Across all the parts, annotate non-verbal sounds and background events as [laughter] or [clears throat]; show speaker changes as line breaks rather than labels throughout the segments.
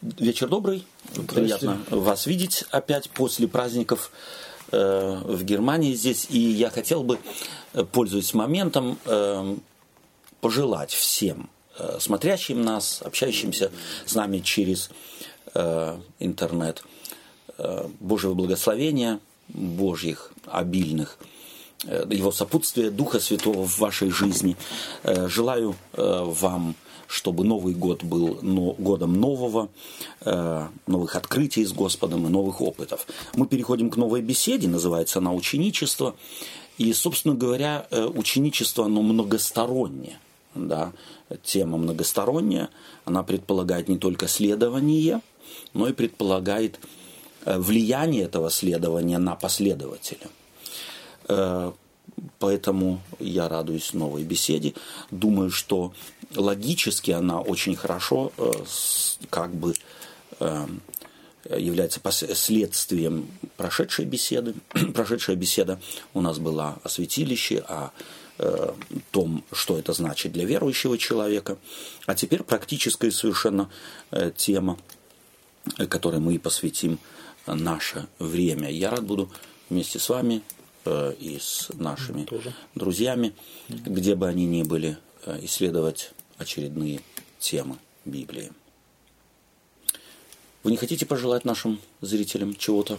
Вечер добрый. Приятно вас видеть опять после праздников э, в Германии здесь. И я хотел бы, э, пользуясь моментом, э, пожелать всем э, смотрящим нас, общающимся с нами через интернет, Божьего благословения, Божьих обильных его сопутствия, Духа Святого в вашей жизни. Желаю вам чтобы Новый год был годом нового, э, новых открытий с Господом и новых опытов. Мы переходим к новой беседе, называется она «Ученичество». И, собственно говоря, э, ученичество, оно многостороннее. Да? Тема многосторонняя, она предполагает не только следование, но и предполагает э, влияние этого следования на последователя. Поэтому я радуюсь новой беседе. Думаю, что логически она очень хорошо э, как бы э, является следствием прошедшей беседы. [clears throat] Прошедшая беседа у нас была о святилище, о э, том, что это значит для верующего человека. А теперь практическая совершенно тема, которой мы и посвятим наше время. Я рад буду вместе с вами и с нашими Тоже. друзьями, где бы они ни были, исследовать очередные темы Библии. Вы не хотите пожелать нашим зрителям чего-то?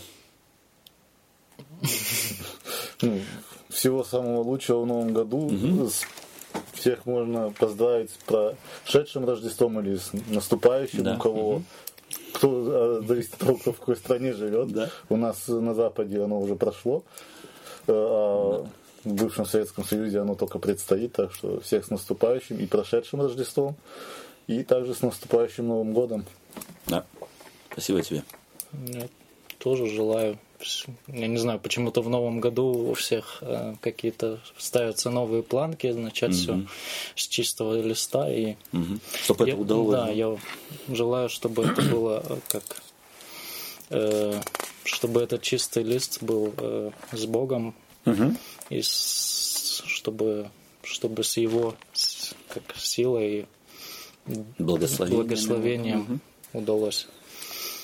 Ну, всего самого лучшего в новом году. Угу. Всех можно поздравить с прошедшим Рождеством или с наступающим, да. у кого угу. кто а, зависит от того, кто в какой стране живет. Да. У нас на Западе оно уже прошло. А, да в бывшем Советском Союзе оно только предстоит, так что всех с наступающим и прошедшим Рождеством, и также с наступающим Новым Годом.
Да, спасибо тебе.
Я тоже желаю. Я не знаю, почему-то в Новом году у всех э, какие-то ставятся новые планки, начать mm-hmm. все с чистого листа. И
mm-hmm. Чтобы я, это удалось.
Да, я желаю, чтобы это было э, как... Э, чтобы этот чистый лист был э, с Богом, угу. и с, чтобы, чтобы с его как силой и благословением, благословением угу. удалось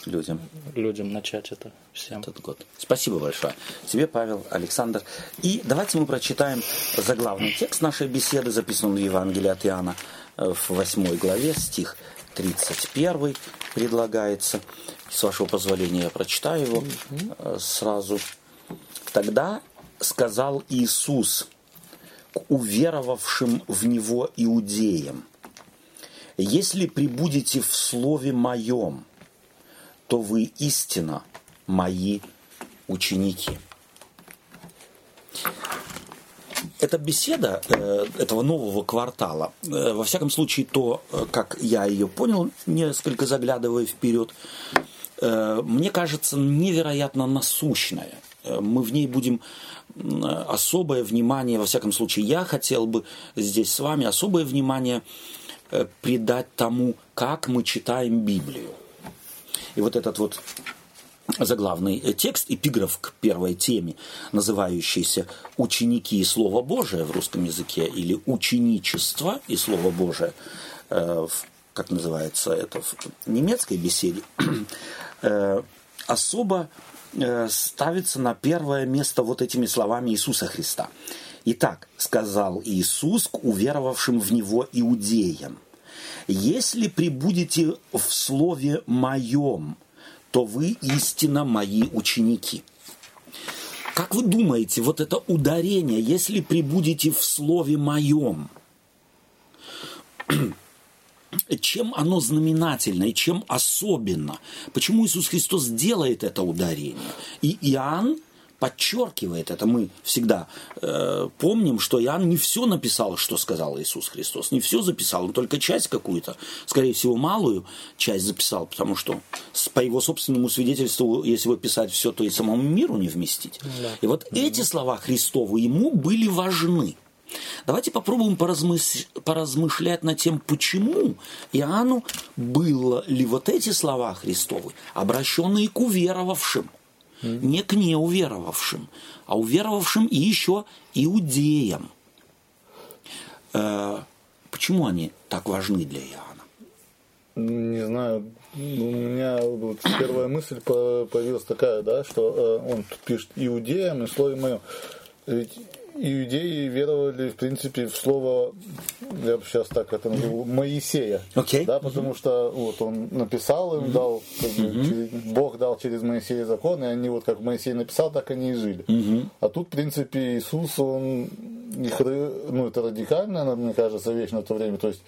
людям.
людям начать это всем.
Этот год. Спасибо большое. Тебе, Павел, Александр. И давайте мы прочитаем заглавный текст нашей беседы, записанный в Евангелии от Иоанна э, в 8 главе, стих 31 предлагается. С вашего позволения я прочитаю его угу. сразу. Тогда сказал Иисус к уверовавшим в Него иудеям, «Если прибудете в Слове Моем, то вы истинно мои ученики». Эта беседа э, этого нового квартала, э, во всяком случае, то, э, как я ее понял, несколько заглядывая вперед, мне кажется невероятно насущная. Мы в ней будем особое внимание, во всяком случае, я хотел бы здесь с вами особое внимание э, придать тому, как мы читаем Библию. И вот этот вот заглавный э, текст, эпиграф к первой теме, называющийся «Ученики и Слово Божие» в русском языке, или «Ученичество и Слово Божие», э, как называется это в немецкой беседе, [clears throat] особо Э, ставится на первое место вот этими словами Иисуса Христа. Итак, сказал Иисус к уверовавшим в Него иудеям, «Если прибудете в Слове Моем, то вы истинно Мои ученики». Как вы думаете, вот это ударение, если прибудете в Слове Моем, [clears throat] чем оно знаменательно и чем особенно. Почему Иисус Христос делает это ударение. И Иоанн подчеркивает это. Мы всегда э, помним, что Иоанн не все написал, что сказал Иисус Христос. Не все записал, он только часть какую-то, скорее всего, малую часть записал, потому что по его собственному свидетельству, если вы писать все, то и самому миру не вместить. Да. И вот да. эти слова Христовы ему были важны. Давайте попробуем поразмыш... поразмышлять над тем, почему Иоанну было ли вот эти слова Христовы, обращенные к уверовавшим, mm. не к неуверовавшим, а уверовавшим и еще иудеям. Э, почему они так важны для Иоанна?
Не знаю, у меня вот первая мысль появилась такая, да, что э, он тут пишет иудеям и слове моем. Ведь иудеи веровали, в принципе, в слово, я бы сейчас так это назову, Моисея.
Okay.
Да, потому mm-hmm. что вот он написал им, дал, как бы, mm-hmm. Бог дал через Моисея закон, и они вот как Моисей написал, так они и жили. Mm-hmm. А тут, в принципе, Иисус, он их, ну, это радикально, мне кажется, вещь на то время. То есть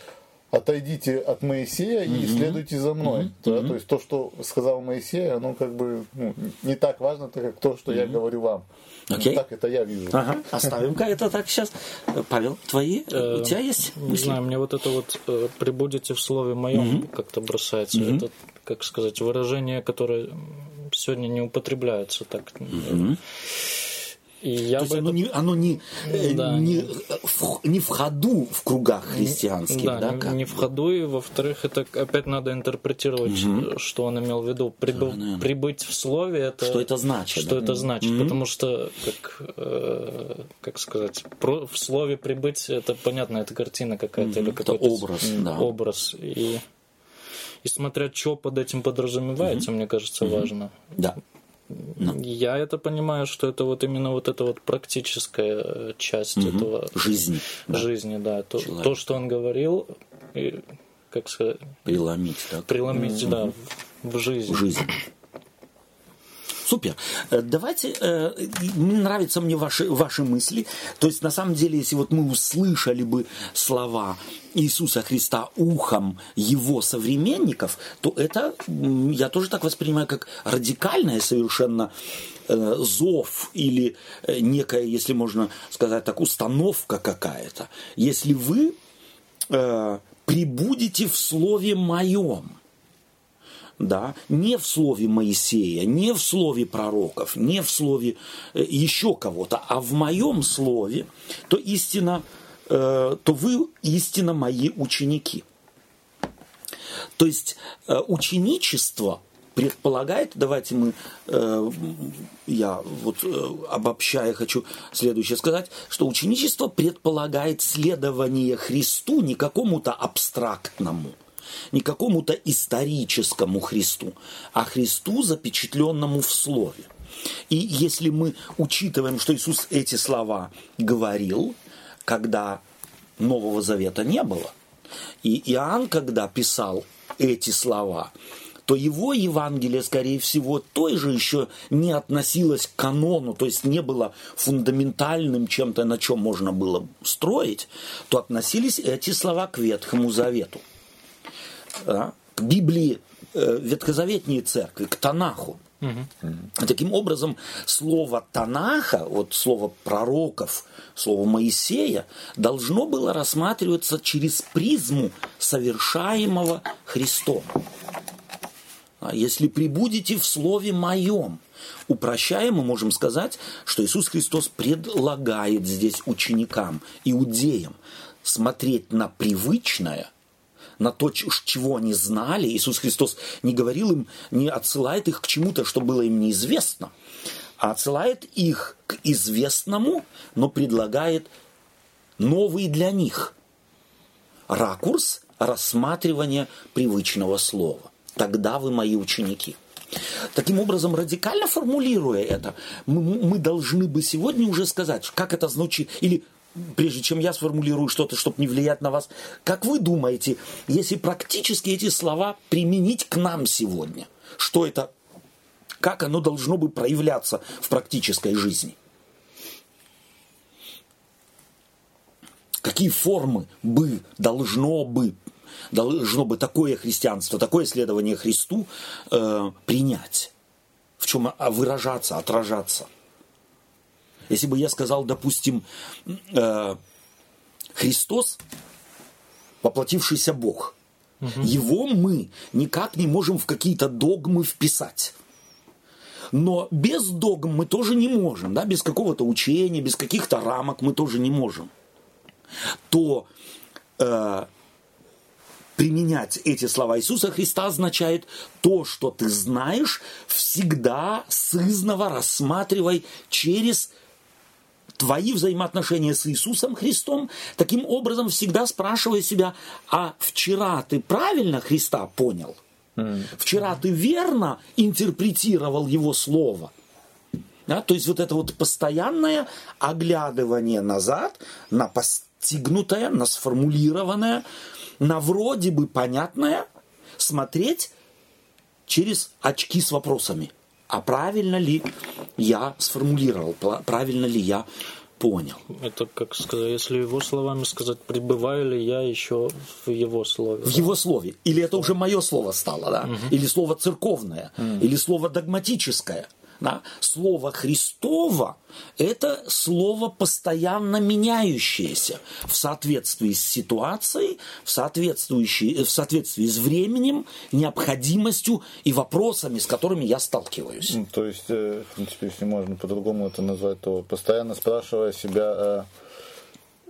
отойдите от Моисея и mm-hmm. следуйте за мной. Mm-hmm. Да? То есть то, что сказал Моисей, оно как бы ну, не так важно, так как то, что mm-hmm. я говорю вам.
Okay.
так это я вижу.
Ага. Оставим-ка это так сейчас. Павел, твои? У тебя есть
мысли? Не знаю, мне вот это вот э, «прибудете в слове моем» как-то бросается. Mm-hmm. Это, как сказать, выражение, которое сегодня не употребляется так.
И я То есть оно, это... не, оно не, э, да. не, в, не в ходу в кругах христианских, да?
да как? не в ходу, и во-вторых, это опять надо интерпретировать, угу. что он имел в виду. Прибы, да. Прибыть в слове, это...
Что это значит.
Что да? это значит, угу. потому что, как, э, как сказать, про, в слове прибыть, это понятно, это картина какая-то, угу. или какой-то
образ, да.
образ. И, и смотря, что под этим подразумевается, угу. мне кажется, угу. важно.
Да.
Ну. Я это понимаю, что это вот именно вот эта вот практическая э, часть угу. этого
жизни,
жизни, да, то, то, что он говорил, и, как сказать,
преломить, да,
преломить, угу. да, в жизнь.
В жизнь. Супер. Э, давайте, э, нравятся мне ваши, ваши мысли. То есть, на самом деле, если вот мы услышали бы слова Иисуса Христа ухом его современников, то это я тоже так воспринимаю как радикальное совершенно э, зов или некая, если можно сказать так, установка какая-то. Если вы э, прибудете в слове моем, да, не в слове Моисея, не в слове пророков, не в слове э, еще кого-то, а в моем слове, то истина, э, то вы истинно мои ученики. То есть э, ученичество предполагает, давайте мы, я вот обобщая хочу следующее сказать, что ученичество предполагает следование Христу не какому-то абстрактному – не какому-то историческому Христу, а Христу, запечатленному в Слове. И если мы учитываем, что Иисус эти слова говорил, когда Нового Завета не было, и Иоанн, когда писал эти слова, то его Евангелие, скорее всего, той же еще не относилось к канону, то есть не было фундаментальным чем-то, на чем можно было строить, то относились эти слова к Ветхому Завету к Библии э, ветхозаветней церкви, к Танаху. Угу. Таким образом, слово Танаха, вот слово пророков, слово Моисея, должно было рассматриваться через призму совершаемого Христом. А если прибудете в слове моем, упрощая, мы можем сказать, что Иисус Христос предлагает здесь ученикам, иудеям, смотреть на привычное – на то, чего они знали. Иисус Христос не говорил им, не отсылает их к чему-то, что было им неизвестно, а отсылает их к известному, но предлагает новый для них ракурс рассматривания привычного слова. Тогда вы мои ученики. Таким образом, радикально формулируя это, мы, мы должны бы сегодня уже сказать, как это звучит, или прежде чем я сформулирую что-то, чтобы не влиять на вас, как вы думаете, если практически эти слова применить к нам сегодня, что это, как оно должно бы проявляться в практической жизни? Какие формы бы должно бы должно бы такое христианство, такое следование Христу э, принять? В чем выражаться, отражаться? Если бы я сказал, допустим, э, Христос, воплотившийся Бог, угу. его мы никак не можем в какие-то догмы вписать. Но без догм мы тоже не можем, да, без какого-то учения, без каких-то рамок мы тоже не можем. То э, применять эти слова Иисуса Христа означает то, что ты знаешь, всегда сызново рассматривай через твои взаимоотношения с Иисусом Христом, таким образом всегда спрашивая себя, а вчера ты правильно Христа понял? Вчера ты верно интерпретировал Его Слово? Да, то есть вот это вот постоянное оглядывание назад на постигнутое, на сформулированное, на вроде бы понятное, смотреть через очки с вопросами. А правильно ли я сформулировал, правильно ли я понял.
Это как сказать, если его словами сказать, пребываю ли я еще в его слове.
В его слове. Или это уже мое слово стало, да? Угу. Или слово церковное, угу. или слово догматическое. Да? Слово Христово – это слово постоянно меняющееся в соответствии с ситуацией, в, соответствующей, в соответствии с временем, необходимостью и вопросами, с которыми я сталкиваюсь.
Ну, то есть, э, в принципе, если можно по-другому это назвать, то постоянно спрашивая себя, э,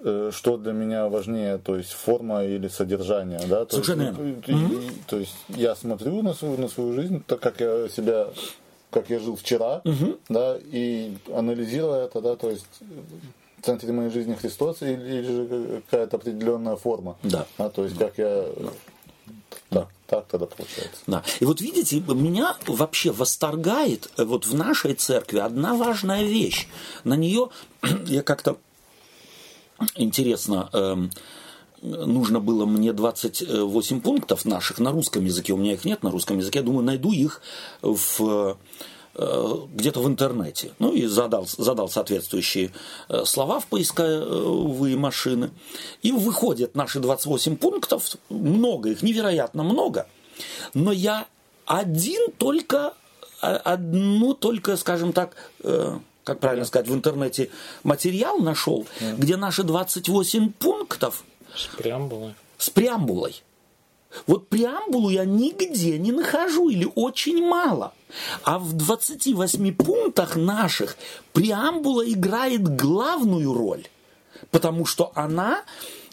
э, что для меня важнее, то есть форма или содержание, да? То
Совершенно
есть, верно. Mm-hmm. То есть я смотрю на свою, на свою жизнь, так как я себя как я жил вчера, угу. да, и анализируя это, да, то есть в центре моей жизни Христос или, или же какая-то определенная форма.
Да.
да то есть как я так, так тогда получается.
Да. И вот видите, меня вообще восторгает э, вот в нашей церкви одна важная вещь. На нее [clears throat] я как-то интересно эм, нужно было мне 28 пунктов наших на русском языке, у меня их нет на русском языке, я думаю, найду их в э, где-то в интернете. Ну и задал, задал соответствующие э, слова в поисковые машины. И выходят наши 28 пунктов, много их, невероятно много. Но я один только, одну только, скажем так, э, как правильно сказать, в интернете материал нашел, где наши 28 пунктов –
с преамбулой?
С преамбулой. Вот преамбулу я нигде не нахожу или очень мало. А в 28 пунктах наших преамбула играет главную роль, потому что она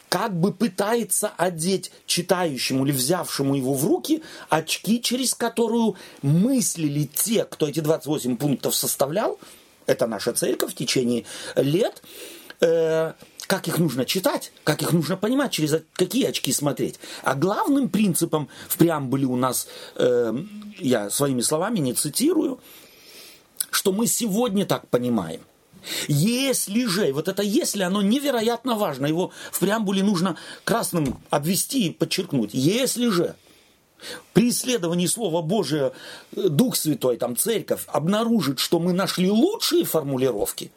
как бы пытается одеть читающему или взявшему его в руки очки, через которую мыслили те, кто эти 28 пунктов составлял, это наша церковь в течение лет, э, как их нужно читать, как их нужно понимать, через какие очки смотреть. А главным принципом в преамбуле у нас, э, я своими словами не цитирую, что мы сегодня так понимаем. Если же, вот это если, оно невероятно важно, его в преамбуле нужно красным обвести и подчеркнуть. Если же при исследовании Слова Божия Дух Святой, там церковь, обнаружит, что мы нашли лучшие формулировки,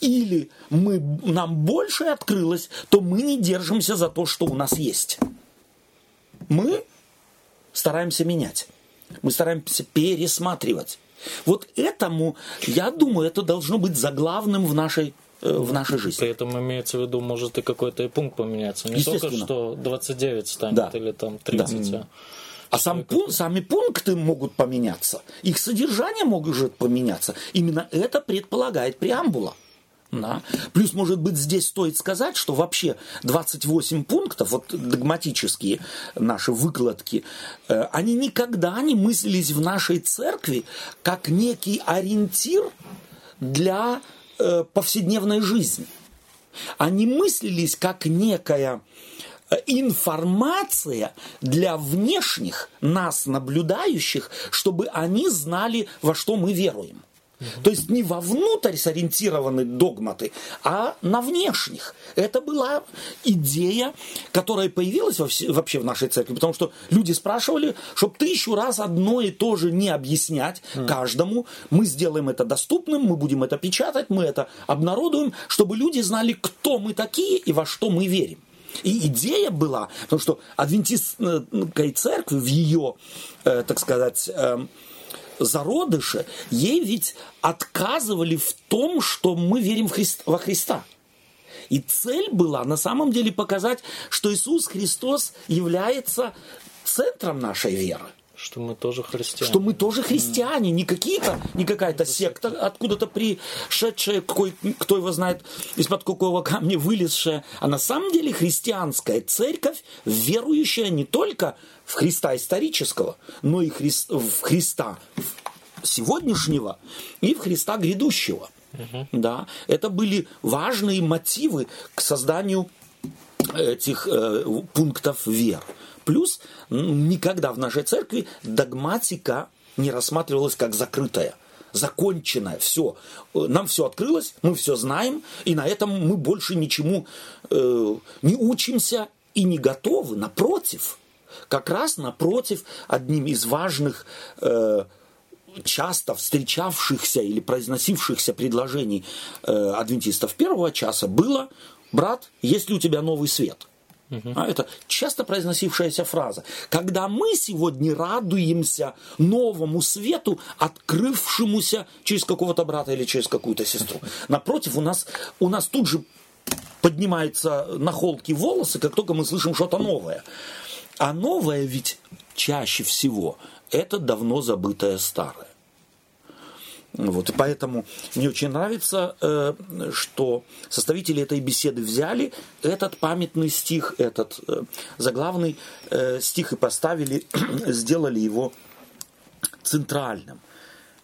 или мы, нам больше открылось, то мы не держимся за то, что у нас есть. Мы стараемся менять. Мы стараемся пересматривать. Вот этому, я думаю, это должно быть заглавным в нашей э, в нашей жизни.
При этом имеется в виду, может и какой-то и пункт поменяться. Не только, что 29 станет да. или там 30. Да.
А сам пун, сами пункты могут поменяться, их содержание может поменяться. Именно это предполагает преамбула. Да. Плюс, может быть, здесь стоит сказать, что вообще 28 пунктов, вот догматические наши выкладки, э, они никогда не мыслились в нашей церкви как некий ориентир для э, повседневной жизни. Они мыслились как некая информация для внешних нас наблюдающих, чтобы они знали, во что мы веруем. То есть не вовнутрь сориентированы догматы, а на внешних. Это была идея, которая появилась вообще в нашей церкви, потому что люди спрашивали, чтобы тысячу раз одно и то же не объяснять каждому. Мы сделаем это доступным, мы будем это печатать, мы это обнародуем, чтобы люди знали, кто мы такие и во что мы верим. И идея была, потому что адвентистской церкви в ее, э, так сказать, э, зародыше, ей ведь отказывали в том, что мы верим в Христ, во Христа. И цель была на самом деле показать, что Иисус Христос является центром нашей веры.
Что мы тоже христиане.
Что мы тоже христиане, не какие-то, не какая-то секта, откуда-то пришедшая, какой, кто его знает, из-под какого камня вылезшая, а на самом деле христианская церковь, верующая не только в Христа исторического, но и Христ, в Христа сегодняшнего и в Христа грядущего. Угу. Да, это были важные мотивы к созданию этих э, пунктов вер. Плюс никогда в нашей церкви догматика не рассматривалась как закрытая законченная, все. Нам все открылось, мы все знаем, и на этом мы больше ничему э, не учимся и не готовы. Напротив, как раз напротив, одним из важных э, часто встречавшихся или произносившихся предложений э, адвентистов первого часа было «Брат, есть ли у тебя новый свет?» А это часто произносившаяся фраза. Когда мы сегодня радуемся новому свету, открывшемуся через какого-то брата или через какую-то сестру. Напротив, у нас, у нас тут же поднимаются на холки волосы, как только мы слышим что-то новое. А новое ведь чаще всего это давно забытое старое. Вот, и поэтому мне очень нравится, э, что составители этой беседы взяли этот памятный стих, этот э, заглавный э, стих и поставили, [clears throat] сделали его центральным.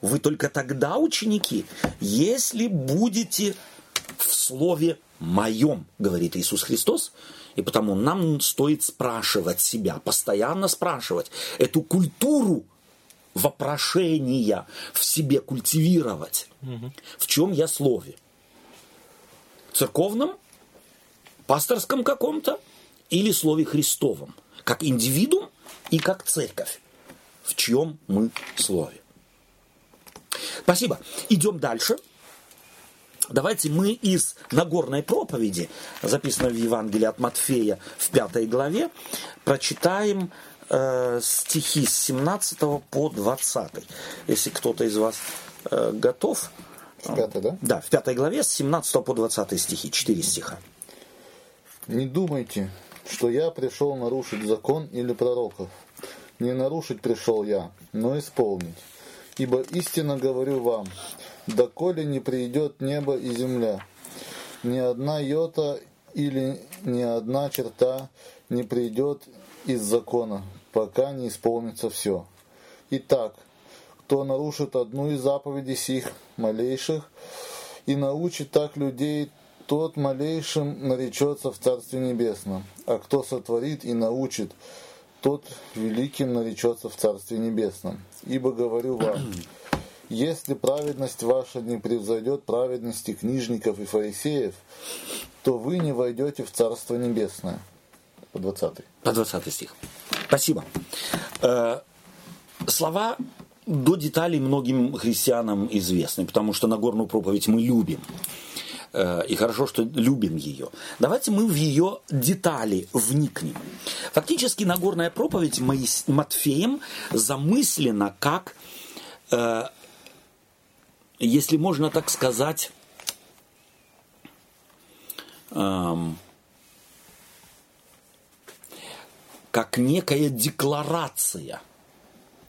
Вы только тогда ученики, если будете в слове моем, говорит Иисус Христос, и потому нам стоит спрашивать себя, постоянно спрашивать эту культуру вопрошения в себе культивировать. Угу. В чем я слове? Церковном, пасторском каком-то или слове Христовом? Как индивидуум и как церковь. В чем мы слове? Спасибо. Идем дальше. Давайте мы из Нагорной проповеди, записанной в Евангелии от Матфея в пятой главе, прочитаем э, стихи с 17 по 20. Если кто-то из вас э, готов.
В пятой, да?
Да, в пятой главе с 17 по 20 стихи, 4 стиха.
Не думайте, что я пришел нарушить закон или пророков. Не нарушить пришел я, но исполнить. Ибо истинно говорю вам, доколе не придет небо и земля, ни одна йота или ни одна черта не придет из закона, пока не исполнится все. Итак, кто нарушит одну из заповедей сих малейших и научит так людей, тот малейшим наречется в Царстве Небесном, а кто сотворит и научит, тот великим наречется в Царстве Небесном. Ибо говорю вам, [clears throat] если праведность ваша не превзойдет праведности книжников и фарисеев, то вы не войдете в Царство Небесное. По 20.
По 20 стих. Спасибо. Э, слова до деталей многим христианам известны, потому что Нагорную проповедь мы любим. Э, и хорошо, что любим ее. Давайте мы в ее детали вникнем. Фактически Нагорная проповедь Матфеем замыслена как, э, если можно так сказать, эм, как некая декларация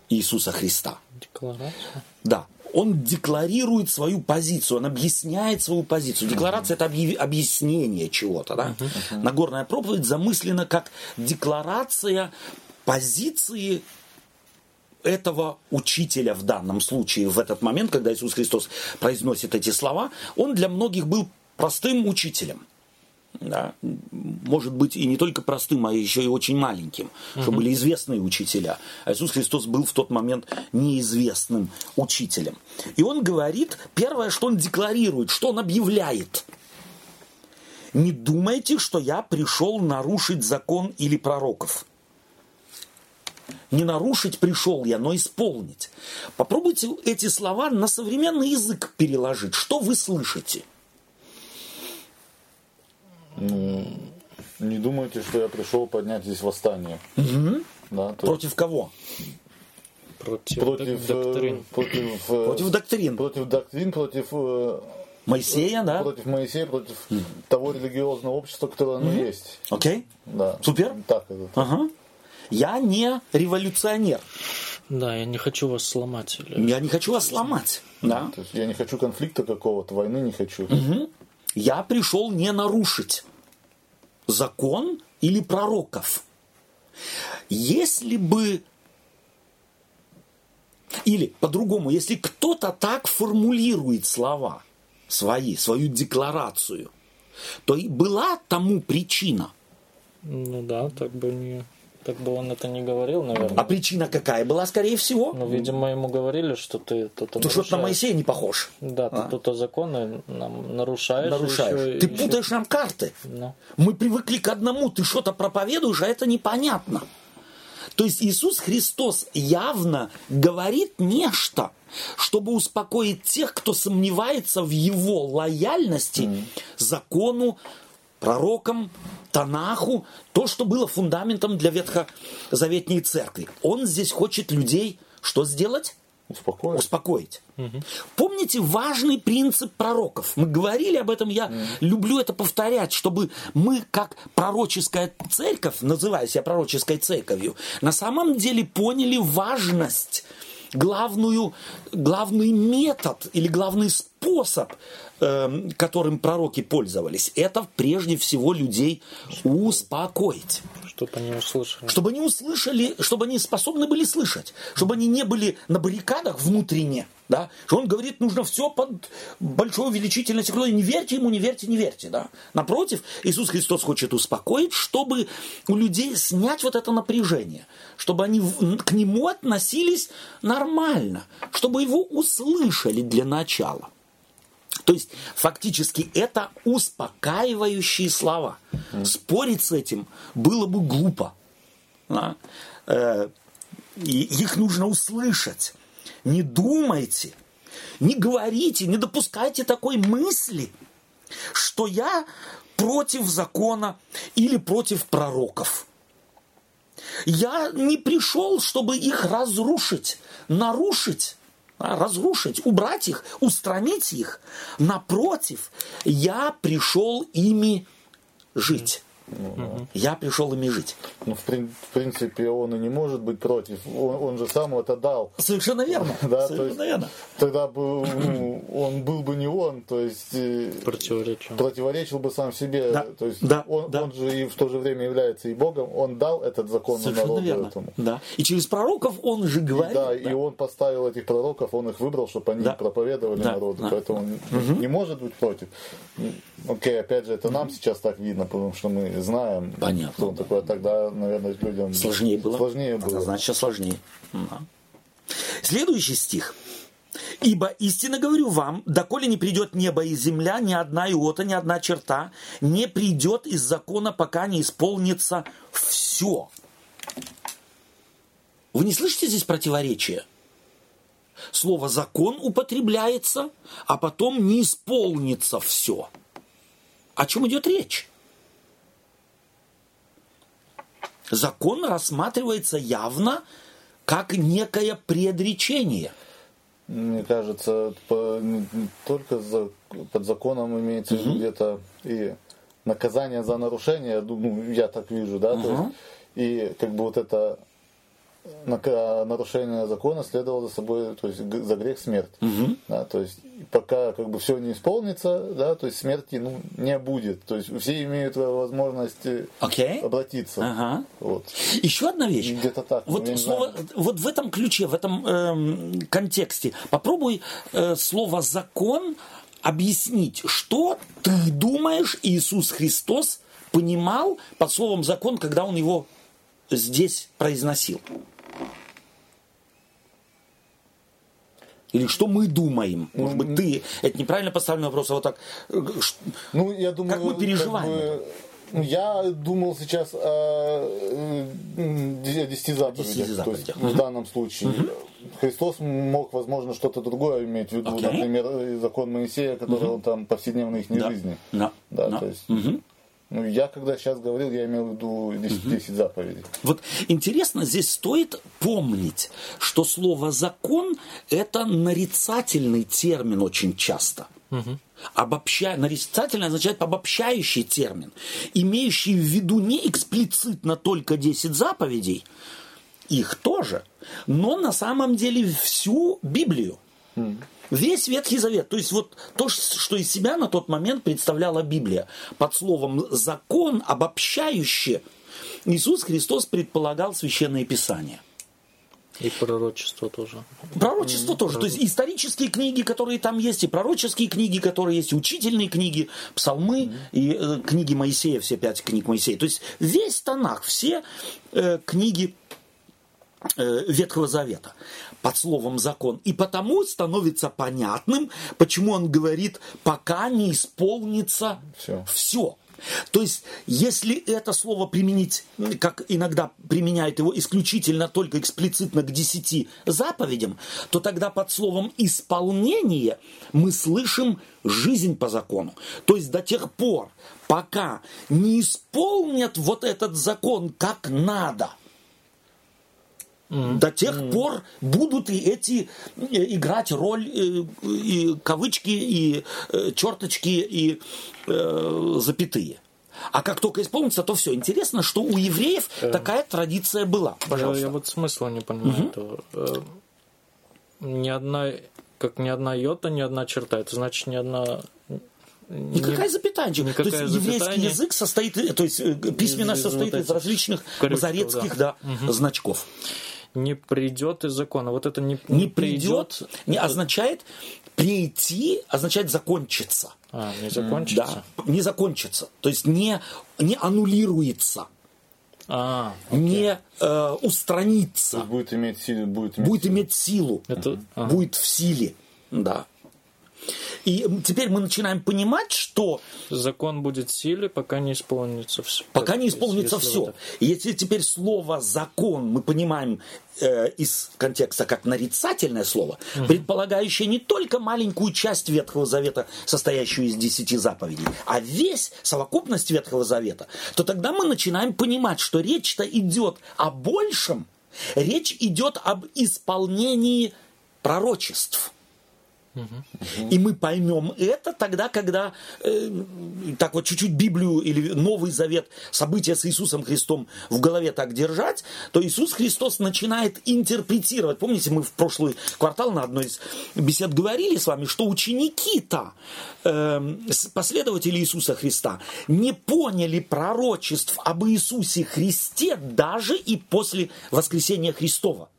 Иисуса Христа.
Декларация?
Да. Он декларирует свою позицию, он объясняет свою позицию. Декларация это объяснение чего-то. Да? Uh-huh, uh-huh. Нагорная проповедь замыслена как декларация позиции этого учителя в данном случае, в этот момент, когда Иисус Христос произносит эти слова, он для многих был простым учителем да, может быть и не только простым, а еще и очень маленьким, угу. что были известные учителя. А Иисус Христос был в тот момент неизвестным учителем. И он говорит, первое, что он декларирует, что он объявляет. Не думайте, что я пришел нарушить закон или пророков. Не нарушить пришел я, но исполнить. Попробуйте эти слова на современный язык переложить. Что вы слышите?
Ну, не думайте, что я пришел поднять здесь восстание.
Угу. Да, против есть... кого?
Против, против э, доктрин.
Против, [clears throat]
э, против доктрин.
Против доктрин, против э,
Моисея, да?
Против Моисея, против mm. того религиозного общества, которое оно mm-hmm. есть.
Окей. Okay.
Да.
Супер.
Так это.
Ага. Я не революционер.
Да, я не хочу вас сломать.
Или... Я не хочу вас сломать. Да.
То есть я не хочу конфликта какого-то, войны не хочу.
Угу. Я пришел не нарушить закон или пророков. Если бы или по-другому, если кто-то так формулирует слова, свои, свою декларацию, то и была тому причина.
Ну да, так бы не... Так бы он это не говорил, наверное.
А причина какая была, скорее всего?
Ну, видимо, ему говорили, что ты
то-то Ты что-то на Моисея не похож.
Да, а? ты то законы нам нарушаешь.
Нарушаешь. Еще, ты еще... путаешь нам карты. Ну. Мы привыкли к одному, ты что-то проповедуешь, а это непонятно. То есть Иисус Христос явно говорит нечто, чтобы успокоить тех, кто сомневается в его лояльности mm. закону, пророкам, Танаху, то, что было фундаментом для ветхозаветней церкви. Он здесь хочет людей что сделать?
Успокоить.
Успокоить. Угу. Помните важный принцип пророков? Мы говорили об этом, я угу. люблю это повторять, чтобы мы, как пророческая церковь, называя себя пророческой церковью, на самом деле поняли важность главную, главный метод или главный способ, э, которым пророки пользовались, это прежде всего людей успокоить.
Чтобы они услышали.
Чтобы они услышали, чтобы они способны были слышать, чтобы они не были на баррикадах внутренне. Да? Что он говорит, нужно все под большой увеличительной секундой. Не верьте ему, не верьте, не верьте. Да? Напротив, Иисус Христос хочет успокоить, чтобы у людей снять вот это напряжение, чтобы они к нему относились нормально, чтобы его услышали для начала. То есть фактически это успокаивающие слова. Спорить с этим было бы глупо. Да? Э, их нужно услышать. Не думайте, не говорите, не допускайте такой мысли, что я против закона или против пророков. Я не пришел, чтобы их разрушить, нарушить разрушить, убрать их, устранить их. Напротив, я пришел ими жить. Угу. Я пришел ими жить.
Ну, в, в принципе, он и не может быть против. Он, он же сам это дал.
Совершенно верно. [laughs] Да, Совершенно
есть, верно. Тогда бы ну, он был бы не он, то есть э,
противоречил,
противоречил бы сам себе.
Да,
то есть
да,
он,
да.
он же и в то же время является и Богом. Он дал этот закон
Совершенно народу верно. этому. Да. И через пророков он же говорит.
И, да, да, и он поставил этих пророков, он их выбрал, чтобы они да. проповедовали да, народу. Да, Поэтому да. он угу. не может быть против. Окей, опять же, это нам сейчас так видно, потому что мы знаем,
Понятно,
кто он такой, а тогда, наверное, людям
сложнее было.
Сложнее было.
Значит, сложнее. Да. Следующий стих. Ибо истинно говорю вам, доколе не придет небо и земля, ни одна иота, ни одна черта не придет из закона, пока не исполнится все. Вы не слышите здесь противоречия? Слово закон употребляется, а потом не исполнится все. О чем идет речь? Закон рассматривается явно как некое предречение.
Мне кажется, по, не только за, под законом имеется угу. где-то и наказание за нарушение, ну, я так вижу, да, угу. то есть, и как бы вот это нарушение закона следовало за собой, то есть за грех смерть. Угу. Да, то есть пока как бы все не исполнится, да, то есть смерти ну, не будет. То есть все имеют возможность
okay.
обратиться.
Ага.
Вот.
Еще одна вещь.
Где-то так.
Вот, слово, вот в этом ключе, в этом э, контексте попробуй э, слово закон объяснить, что ты думаешь Иисус Христос понимал под словом закон, когда он его здесь произносил. Или что мы думаем? Может быть, ты... Это неправильно поставленный вопрос, а вот так... Э,
ну, я думаю...
Как мы переживаем? Как бы,
ну, я думал сейчас о десяти заповедях. заповедях. То есть. В данном случае. Uh-huh. Христос мог, возможно, что-то другое иметь в виду. Okay. Например, закон Моисея, который uh-huh. он там повседневной их да. жизни.
Да.
Да, да. То есть, uh-huh. Ну, я когда сейчас говорил, я имел в виду 10, 10 заповедей.
Вот интересно, здесь стоит помнить, что слово закон это нарицательный термин очень часто. Угу. Обобща... Нарицательный означает обобщающий термин, имеющий в виду не эксплицитно только 10 заповедей, их тоже, но на самом деле всю Библию. Угу. Весь Ветхий Завет, то есть вот то, что из себя на тот момент представляла Библия, под словом «закон», обобщающее, Иисус Христос предполагал Священное Писание.
И пророчество тоже.
Пророчество тоже. То есть исторические книги, которые там есть, и пророческие книги, которые есть, и учительные книги, псалмы, и э, книги Моисея, все пять книг Моисея. То есть весь Танах, все э, книги э, Ветхого Завета под словом закон. И потому становится понятным, почему он говорит, пока не исполнится все. все. То есть, если это слово применить, как иногда применяют его исключительно только эксплицитно к десяти заповедям, то тогда под словом исполнение мы слышим жизнь по закону. То есть до тех пор, пока не исполнят вот этот закон как надо – Mm-hmm. До тех mm-hmm. пор будут и эти э, играть роль э, и кавычки, и э, черточки, и э, запятые. А как только исполнится, то все. Интересно, что у евреев э, такая традиция была.
Пожалуйста. Я, я вот смысла не понимаю угу. этого. Э, ни одна, как ни одна йота, ни одна черта. Это значит ни одна
Никакая запятая. Никакая то есть запятая еврейский язык состоит, то есть письменность состоит из различных мазарецких да. Да, угу. значков
не придет из закона. Вот это не,
не, не придет, придет, не означает прийти, означает закончиться.
А, не закончится?
Да, не закончится. То есть не, не аннулируется.
А,
не э, устранится.
То будет иметь силу. Будет иметь
будет силу. Иметь силу. Это, ага. Будет в силе. Да. И теперь мы начинаем понимать, что...
Закон будет в силе, пока не исполнится все.
Пока не исполнится если все. Это... Если теперь слово «закон» мы понимаем э, из контекста как нарицательное слово, угу. предполагающее не только маленькую часть Ветхого Завета, состоящую из десяти заповедей, а весь совокупность Ветхого Завета, то тогда мы начинаем понимать, что речь-то идет о большем, речь идет об исполнении пророчеств – и мы поймем это тогда, когда э, так вот чуть-чуть Библию или Новый Завет, события с Иисусом Христом в голове так держать, то Иисус Христос начинает интерпретировать. Помните, мы в прошлый квартал на одной из бесед говорили с вами, что ученики-то, э, последователи Иисуса Христа, не поняли пророчеств об Иисусе Христе даже и после воскресения Христова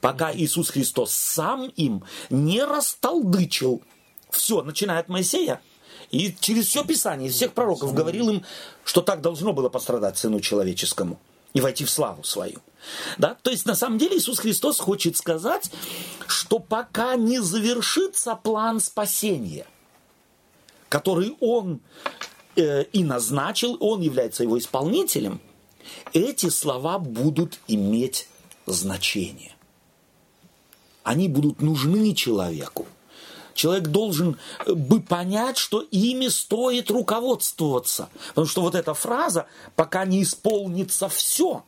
пока Иисус Христос сам им не растолдычил все, начиная от Моисея, и через все Писание, из всех пророков говорил им, что так должно было пострадать Сыну Человеческому и войти в славу свою. Да? То есть, на самом деле, Иисус Христос хочет сказать, что пока не завершится план спасения, который Он э, и назначил, Он является его исполнителем, эти слова будут иметь значение они будут нужны человеку. Человек должен э, бы понять, что ими стоит руководствоваться. Потому что вот эта фраза «пока не исполнится все»,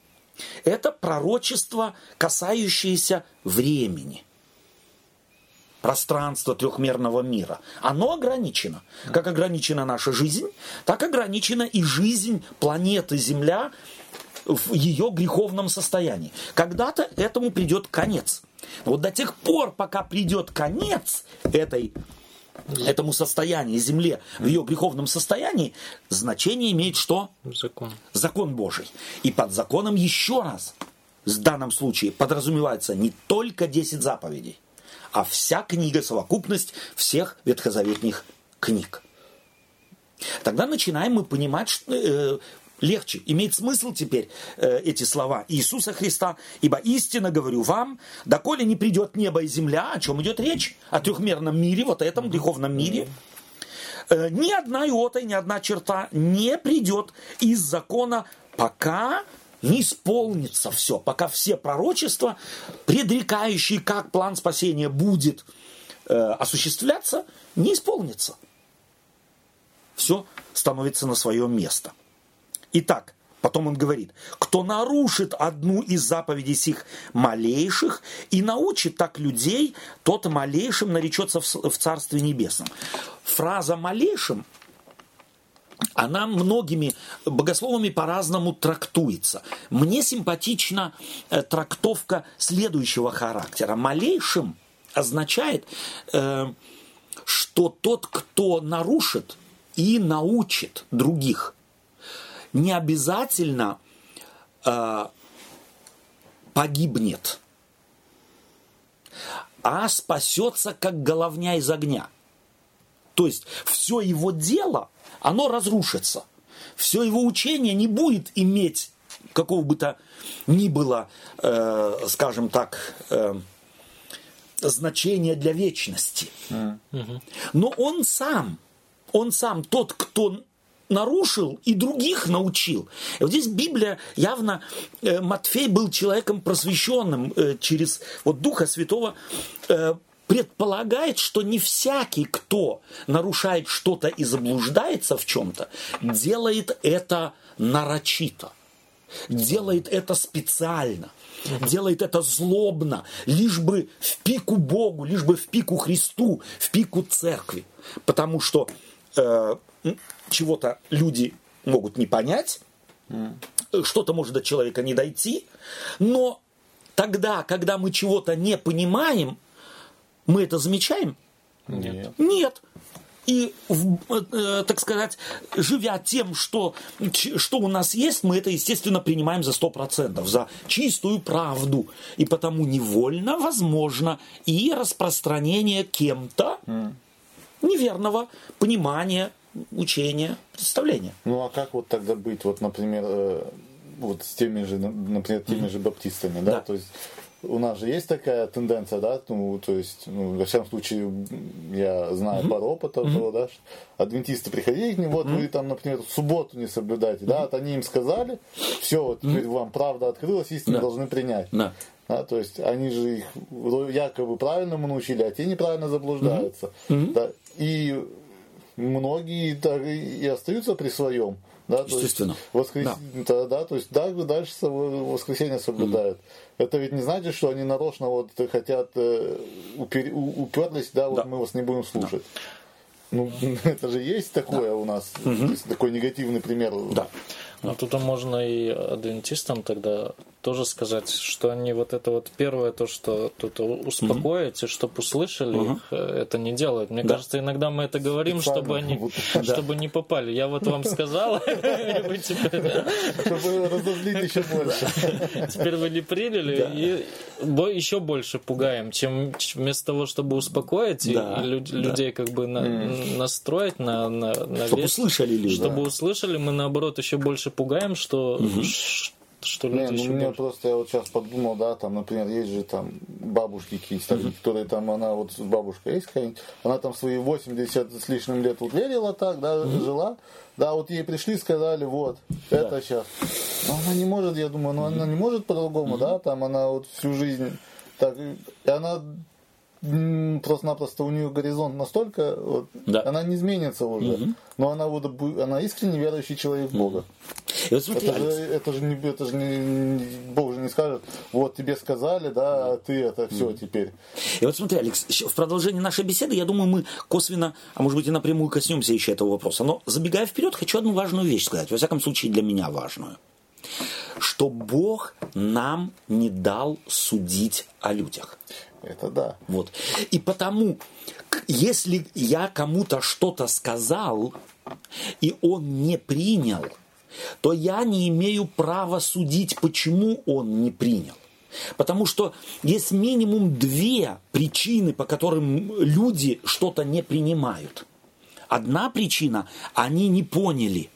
это пророчество, касающееся времени пространство трехмерного мира. Оно ограничено. Как ограничена наша жизнь, так ограничена и жизнь планеты Земля в ее греховном состоянии. Когда-то этому придет конец – вот до тех пор, пока придет конец этой этому состоянию, земле, в ее греховном состоянии, значение имеет что?
Закон.
Закон Божий. И под законом еще раз, в данном случае, подразумевается не только 10 заповедей, а вся книга, совокупность всех ветхозаветных книг. Тогда начинаем мы понимать, что, э, легче. Имеет смысл теперь э, эти слова Иисуса Христа. «Ибо истинно говорю вам, доколе не придет небо и земля». О чем идет речь? О трехмерном мире, вот этом греховном мире. Э, ни одна иота, ни одна черта не придет из закона, пока не исполнится все, пока все пророчества, предрекающие, как план спасения будет э, осуществляться, не исполнится. Все становится на свое место – Итак, потом он говорит, кто нарушит одну из заповедей сих малейших и научит так людей, тот малейшим наречется в Царстве Небесном. Фраза «малейшим» она многими богословами по-разному трактуется. Мне симпатична э, трактовка следующего характера. Малейшим означает, э, что тот, кто нарушит и научит других – не обязательно э, погибнет. а спасется как головня из огня. То есть все его дело, оно разрушится. Все его учение не будет иметь какого бы то ни было, э, скажем так, э, значения для вечности. Mm-hmm. Но он сам, он сам тот, кто нарушил и других научил. И вот здесь Библия явно, э, Матфей был человеком просвещенным э, через вот Духа Святого, э, предполагает, что не всякий, кто нарушает что-то и заблуждается в чем-то, делает это нарочито, делает это специально делает это злобно, лишь бы в пику Богу, лишь бы в пику Христу, в пику Церкви. Потому что э, чего-то люди могут не понять, что-то может до человека не дойти, но тогда, когда мы чего-то не понимаем, мы это замечаем?
Нет.
Нет. И, э, так сказать, живя тем, что, что у нас есть, мы это, естественно, принимаем за сто процентов, за чистую правду. И потому невольно возможно и распространение кем-то неверного понимания, учения, представления.
Ну а как вот тогда быть, вот, например, э, вот с теми же, например, теми же баптистами, да? да? То есть у нас же есть такая тенденция, да, ну, то есть, ну, во всяком случае, я знаю mm-hmm. пару опытов, mm-hmm. да, адвентисты приходили к ним, вот mm-hmm. вы там, например, в субботу не соблюдаете, mm-hmm. да, вот они им сказали, все, вот теперь mm-hmm. вам правда открылась, истину yeah. должны принять.
Yeah.
Да, то есть они же их якобы правильному научили, а те неправильно заблуждаются. Mm-hmm. Да, и многие так и остаются при своем. Да,
Естественно.
воскрес... да. Да, то есть да, дальше воскресенье соблюдают. Mm-hmm. Это ведь не значит, что они нарочно вот хотят э, упер... уперлись, да, вот да. мы вас не будем слушать. Да. Ну, [laughs] это же есть такое да. у нас, угу. такой негативный пример.
Да.
Ну, тут можно и адвентистам тогда тоже сказать, что они вот это вот первое, то, что тут успокоить, mm-hmm. чтобы услышали mm-hmm. их, э, это не делают. Мне да. кажется, иногда мы это говорим, чтобы они [laughs] чтобы не попали. Я вот вам сказал. [laughs]
Чтобы разозлить еще больше. [laughs]
Теперь вы не приняли, и еще больше пугаем, чем вместо того, чтобы успокоить и людей как бы настроить на
Чтобы услышали люди.
Чтобы услышали, мы наоборот еще больше пугаем, что что
люди Не, ну, мне больше... просто, я вот сейчас подумал, да, там, например, есть же там бабушки какие-то, mm-hmm. которые там, она вот бабушка есть какая-нибудь, она там свои 80 с лишним лет вот верила так, да, mm-hmm. жила, да, вот ей пришли, сказали, вот, да. это сейчас. Но она не может, я думаю, но она не может по-другому, mm-hmm. да, там она вот всю жизнь так, и она просто-напросто у нее горизонт настолько, вот, да. она не изменится уже, угу. но она вот она искренне верующий человек в Бога. И вот смотри, это, же, это же не, это же не, Бог же не скажет, вот тебе сказали, да, а ты это все угу. теперь.
И вот смотри, Алекс, в продолжении нашей беседы, я думаю, мы косвенно, а может быть и напрямую коснемся еще этого вопроса. Но забегая вперед, хочу одну важную вещь сказать, во всяком случае для меня важную что Бог нам не дал судить о людях.
Это да.
Вот. И потому, если я кому-то что-то сказал, и он не принял, то я не имею права судить, почему он не принял. Потому что есть минимум две причины, по которым люди что-то не принимают. Одна причина – они не поняли.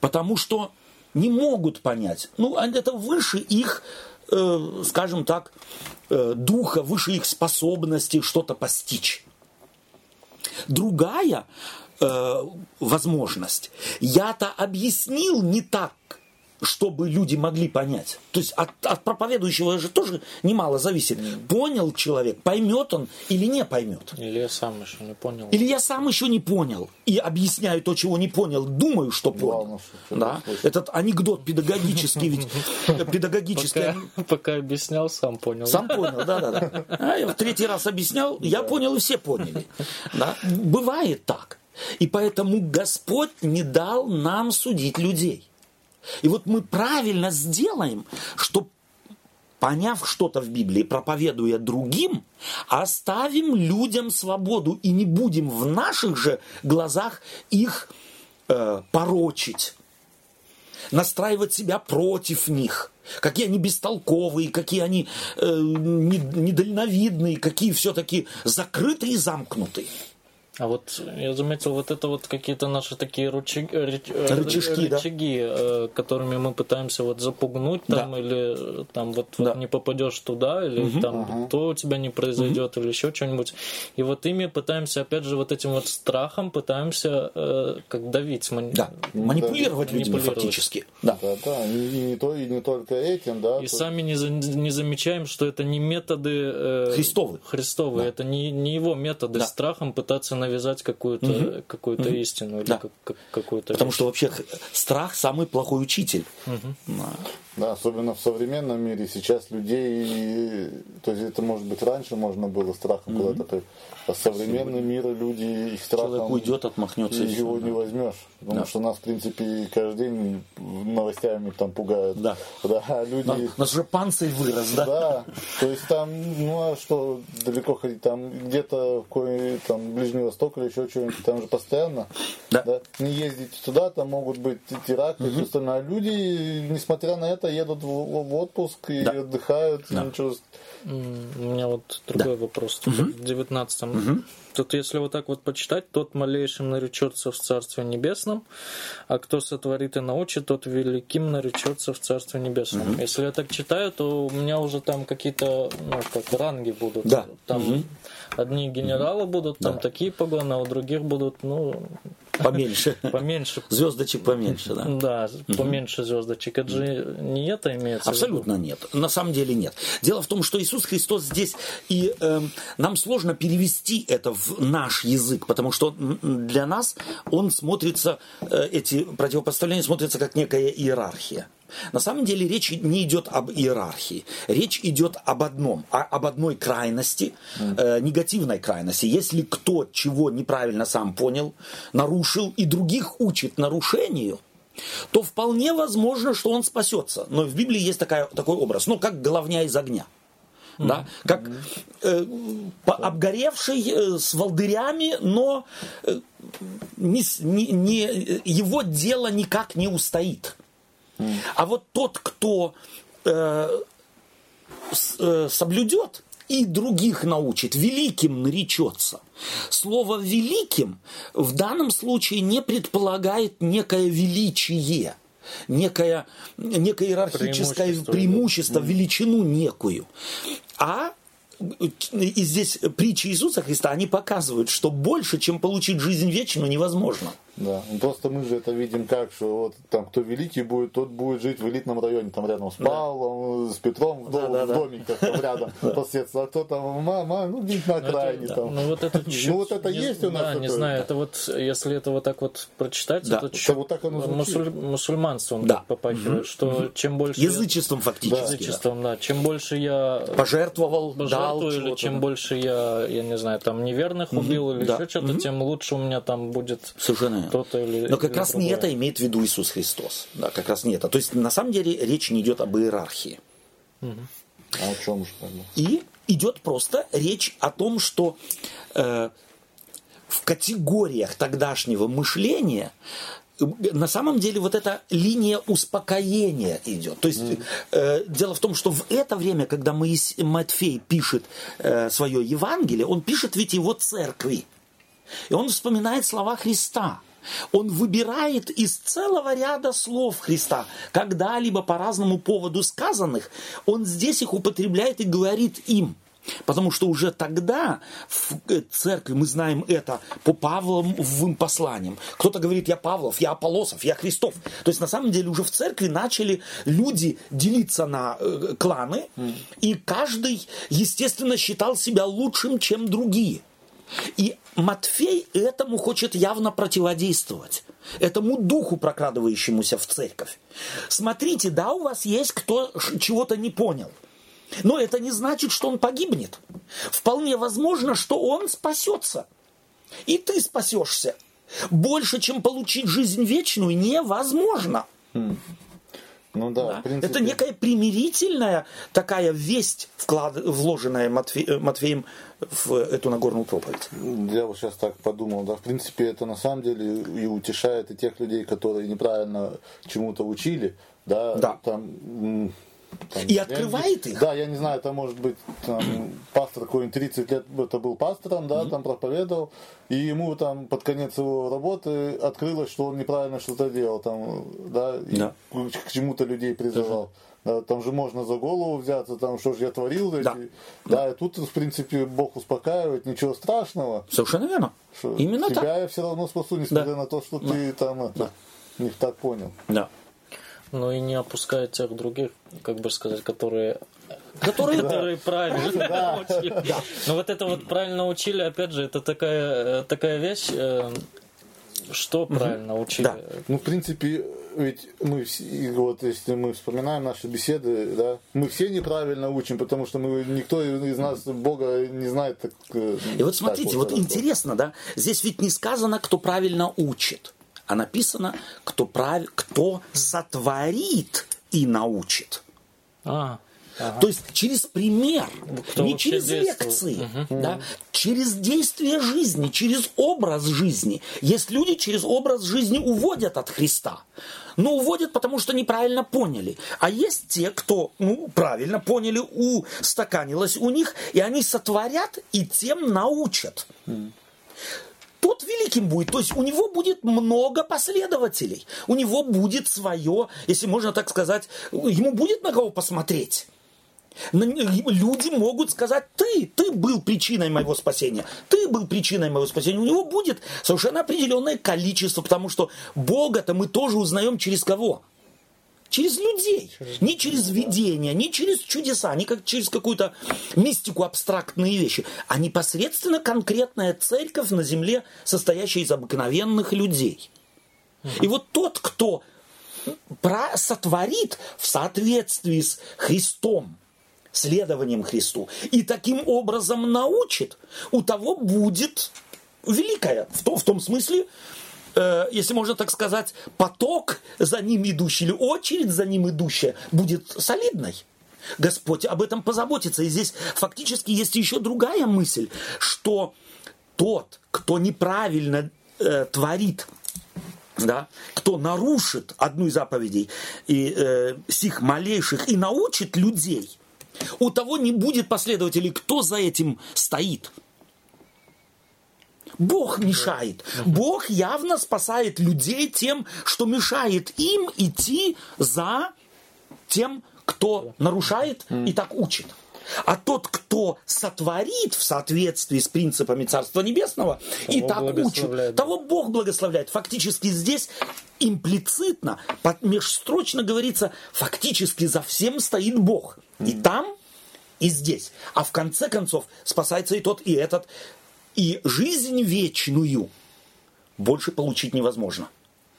Потому что не могут понять. Ну, это выше их, э, скажем так, э, духа, выше их способности что-то постичь. Другая э, возможность. Я-то объяснил не так, чтобы люди могли понять. То есть от, от проповедующего же тоже немало зависит. Понял человек, поймет он или не поймет.
Или я сам еще не понял.
Или я сам еще не понял. И объясняю то, чего не понял, думаю, что понял. да? Этот анекдот педагогический, ведь педагогический.
Пока, объяснял, сам понял.
Сам понял, да, да, да. В третий раз объяснял, я понял, и все поняли. Бывает так. И поэтому Господь не дал нам судить людей. И вот мы правильно сделаем, что поняв что-то в Библии, проповедуя другим, оставим людям свободу и не будем в наших же глазах их э, порочить. настраивать себя против них. Какие они бестолковые, какие они э, недальновидные, какие все-таки закрытые и замкнутые.
А вот я заметил, вот это вот какие-то наши такие рычаги, рыч, э, рычажки, рычаги да? которыми мы пытаемся вот запугнуть там да. или э, там вот, да. вот не попадешь туда или угу. там угу. то у тебя не произойдет угу. или еще что-нибудь. И вот ими пытаемся опять же вот этим вот страхом пытаемся э, как давить,
мани... да. манипулировать да, людьми манипулировать. фактически.
Да, да, да. И, и, не то, и не только этим, да.
И то... сами не, за, не замечаем, что это не методы э,
Христовы.
Христовые, да. это не, не его методы да. страхом пытаться навязать какую-то угу. какую-то угу. истину или да. как, какую-то.
Потому вещь. что вообще страх самый плохой учитель.
Угу. Да. да, особенно в современном мире сейчас людей, то есть это может быть раньше можно было страхом угу. куда-то современный мир люди их страхом
Человек уйдет, отмахнется.
И его да. не возьмешь. Потому да. что нас, в принципе, каждый день новостями там пугают.
Да.
Да, а люди...
У нас уже панцирь вырос, да?
Да. То есть там, ну а что далеко ходить? Там где-то в там Ближний Восток или еще что-нибудь, там же постоянно.
Да. да.
Не ездить туда, там могут быть теракты угу. и все остальное. А люди, несмотря на это, едут в, в отпуск и да. отдыхают. Да. ничего
у меня вот другой да. вопрос. Угу. В 19 угу. Тут если вот так вот почитать, тот малейшим наречется в Царстве Небесном, а кто сотворит и научит, тот великим наречется в Царстве Небесном. Угу. Если я так читаю, то у меня уже там какие-то, ну, как ранги будут.
Да.
Там угу. одни генералы будут, там да. такие погоны, а у других будут, ну,
Поменьше.
Поменьше.
Звездочек поменьше, да.
Да, поменьше звездочек. Это же не это имеется
Абсолютно нет. На самом деле нет. Дело в том, что Иисус Христос здесь, и э, нам сложно перевести это в наш язык, потому что для нас он смотрится, э, эти противопоставления смотрятся как некая иерархия. На самом деле речь не идет об иерархии. Речь идет об одном, а, об одной крайности, э, негативной крайности. Если кто чего неправильно сам понял, нарушил и других учит нарушению, то вполне возможно, что он спасется. Но в Библии есть такая, такой образ, ну, как головня из огня. Да, как э, обгоревший э, с волдырями, но э, не, не, не, его дело никак не устоит. А вот тот, кто э, э, соблюдет и других научит, великим наречется. Слово «великим» в данном случае не предполагает некое величие, некое, некое иерархическое преимущество, преимущество да. величину некую, а и здесь притчи Иисуса Христа, они показывают, что больше, чем получить жизнь вечную, невозможно.
Да, ну, просто мы же это видим как, что вот там кто великий будет, тот будет жить в элитном районе, там рядом с Павлом, да. с Петром, в, [laughs] да, дом, да, в да. домиках там рядом соседство, а кто там, мама, ну где на ну, окраине там.
Ну вот это, [laughs]
ну, вот это есть у нас.
Да, не знаю, это вот, если это вот так вот прочитать, это,
это вот так оно
мусуль, мусульманством да. попахивает, что чем больше...
Язычеством фактически.
Язычеством, да. Чем больше я...
Пожертвовал, дал
или чем больше я, я не знаю, там неверных убил или еще что-то, тем лучше у меня там будет
Совершенно.
То-то или
как раз не это имеет в виду Иисус Христос. Да, как раз не это. То есть на самом деле речь не идет об иерархии.
Угу. А о чем же тогда?
И идет просто речь о том, что э, в категориях тогдашнего мышления э, на самом деле вот эта линия успокоения идет. То есть mm. э, дело в том, что в это время, когда Моис, Матфей пишет э, свое Евангелие, он пишет ведь его церкви. И он вспоминает слова Христа. Он выбирает из целого ряда слов Христа, когда-либо по разному поводу сказанных, он здесь их употребляет и говорит им. Потому что уже тогда в э, церкви, мы знаем это по Павловым посланиям. Кто-то говорит, я Павлов, я Аполосов, я Христов. То есть на самом деле уже в церкви начали люди делиться на э, кланы, и каждый, естественно, считал себя лучшим, чем другие. И Матфей этому хочет явно противодействовать, этому духу, прокрадывающемуся в церковь. Смотрите, да, у вас есть кто чего-то не понял, но это не значит, что он погибнет. Вполне возможно, что он спасется. И ты спасешься. Больше, чем получить жизнь вечную, невозможно.
Ну да, да?
Принципе... Это некая примирительная такая весть, вклад... вложенная Матфе... Матфеем в эту Нагорную проповедь.
Я вот сейчас так подумал, да, в принципе, это на самом деле и утешает и тех людей, которые неправильно чему-то учили, да,
да.
там
там, и открывает
я,
их.
Да, я не знаю, это может быть там, пастор какой-нибудь 30 лет это был пастором, да, mm-hmm. там проповедовал, и ему там под конец его работы открылось, что он неправильно что-то делал, там, да, и да. к, чему-то людей призывал. Да, там же можно за голову взяться, там что же я творил. Да. Эти, да. да, и тут, в принципе, Бог успокаивает, ничего страшного.
Совершенно верно.
Что
Именно
тебя
так.
я все равно спасу, несмотря да. на то, что да. ты там это, да. не так понял.
Да
но и не опускает тех других, как бы сказать, которые
которые,
которые правильно учили. [laughs] Но вот это вот правильно учили, опять же, это такая, э, такая вещь, э, что правильно учили. Да.
Ну, в принципе, ведь мы вот если мы вспоминаем наши беседы, да, мы все неправильно учим, потому что мы никто из нас Бога не знает. Так,
э, И вот смотрите, вот, вот интересно, да, здесь ведь не сказано, кто правильно учит а написано, кто, прав... кто сотворит и научит.
А, ага.
То есть через пример, кто не через лекции, угу. да, через действие жизни, через образ жизни. Есть люди через образ жизни уводят от Христа. Но уводят, потому что неправильно поняли. А есть те, кто ну, правильно поняли, устаканилось у них, и они сотворят и тем научат. Mm тот великим будет. То есть у него будет много последователей. У него будет свое, если можно так сказать, ему будет на кого посмотреть. Люди могут сказать, ты, ты был причиной моего спасения, ты был причиной моего спасения. У него будет совершенно определенное количество, потому что Бога-то мы тоже узнаем через кого? Через людей, не через видения, не через чудеса, не как через какую-то мистику, абстрактные вещи, а непосредственно конкретная церковь на земле, состоящая из обыкновенных людей. И вот тот, кто сотворит в соответствии с Христом, следованием Христу, и таким образом научит, у того будет великое, в том, в том смысле, э, если можно так сказать, поток за ним идущий или очередь за ним идущая будет солидной. Господь об этом позаботится. И здесь фактически есть еще другая мысль, что тот, кто неправильно э, творит, да, кто нарушит одну из заповедей и, э, сих малейших и научит людей, у того не будет последователей, кто за этим стоит – Бог мешает. Бог явно спасает людей тем, что мешает им идти за тем, кто нарушает и так учит. А тот, кто сотворит в соответствии с принципами Царства Небесного того и так учит, того Бог благословляет. Фактически здесь имплицитно, межстрочно говорится, фактически за всем стоит Бог. И там, и здесь. А в конце концов спасается и тот, и этот и жизнь вечную больше получить невозможно.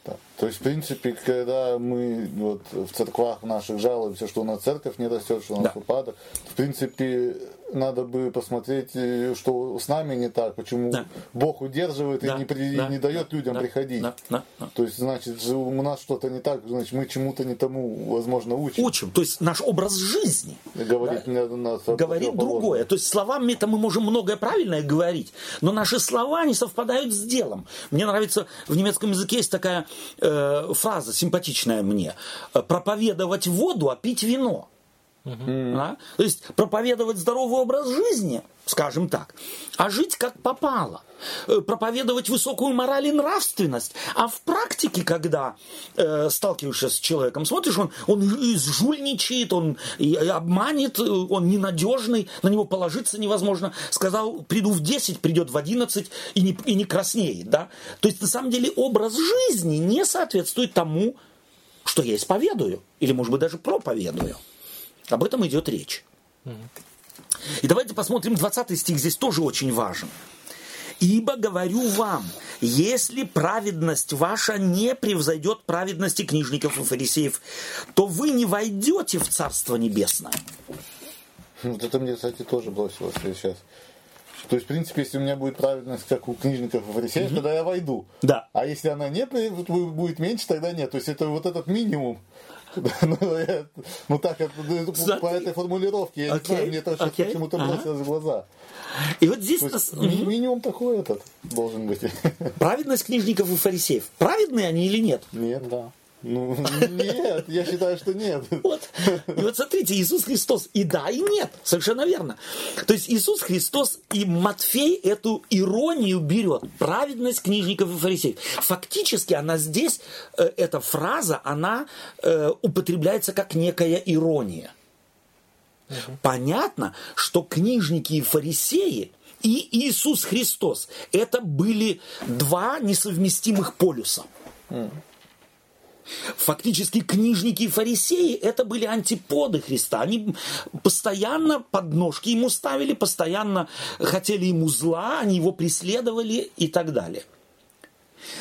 Да. То есть, в принципе, когда мы вот, в церквах наших жалуемся, что у нас церковь не растет, что у нас да. упадок, в принципе, надо бы посмотреть, э, что с нами не так, почему да. Бог удерживает да. и не, при, да. не дает да. людям да. приходить. Да. Да. Да. То есть, значит, у нас что-то не так, значит, мы чему-то не тому, возможно, учим.
Учим, то есть наш образ жизни
говорит, да? нас
говорит другое. То есть словами это мы можем многое правильное говорить, но наши слова не совпадают с делом. Мне нравится, в немецком языке есть такая э, фраза симпатичная мне. Проповедовать воду, а пить вино. Угу. Да? То есть проповедовать здоровый образ жизни, скажем так, а жить как попало. Э, проповедовать высокую мораль и нравственность. А в практике, когда э, сталкиваешься с человеком, смотришь, он, он жульничает, он и обманет, э, он ненадежный, на него положиться невозможно. Сказал, приду в 10, придет в 11 и не, и не краснеет. Да? То есть, на самом деле, образ жизни не соответствует тому, что я исповедую. Или, может быть, даже проповедую. Об этом идет речь. И давайте посмотрим 20 стих, здесь тоже очень важен. «Ибо говорю вам, если праведность ваша не превзойдет праведности книжников и фарисеев, то вы не войдете в Царство Небесное».
Вот это мне, кстати, тоже бросилось сейчас. То есть, в принципе, если у меня будет праведность, как у книжников и фарисеев, угу. тогда я войду.
Да.
А если она не будет меньше, тогда нет. То есть, это вот этот минимум [laughs] Ну, ну так, по этой формулировке, я не знаю, мне это почему-то бросилось в глаза.
И вот здесь...
Минимум такой этот должен быть. [laughs]
Праведность книжников и фарисеев. Праведные они или нет?
Нет. Да. Ну, нет, я считаю, что нет.
Вот. И вот смотрите, Иисус Христос и да, и нет. Совершенно верно. То есть Иисус Христос и Матфей эту иронию берет. Праведность книжников и фарисеев. Фактически она здесь, э, эта фраза, она э, употребляется как некая ирония. Угу. Понятно, что книжники и фарисеи и Иисус Христос это были два несовместимых полюса. Угу. Фактически книжники и фарисеи это были антиподы Христа. Они постоянно подножки ему ставили, постоянно хотели ему зла, они его преследовали и так далее.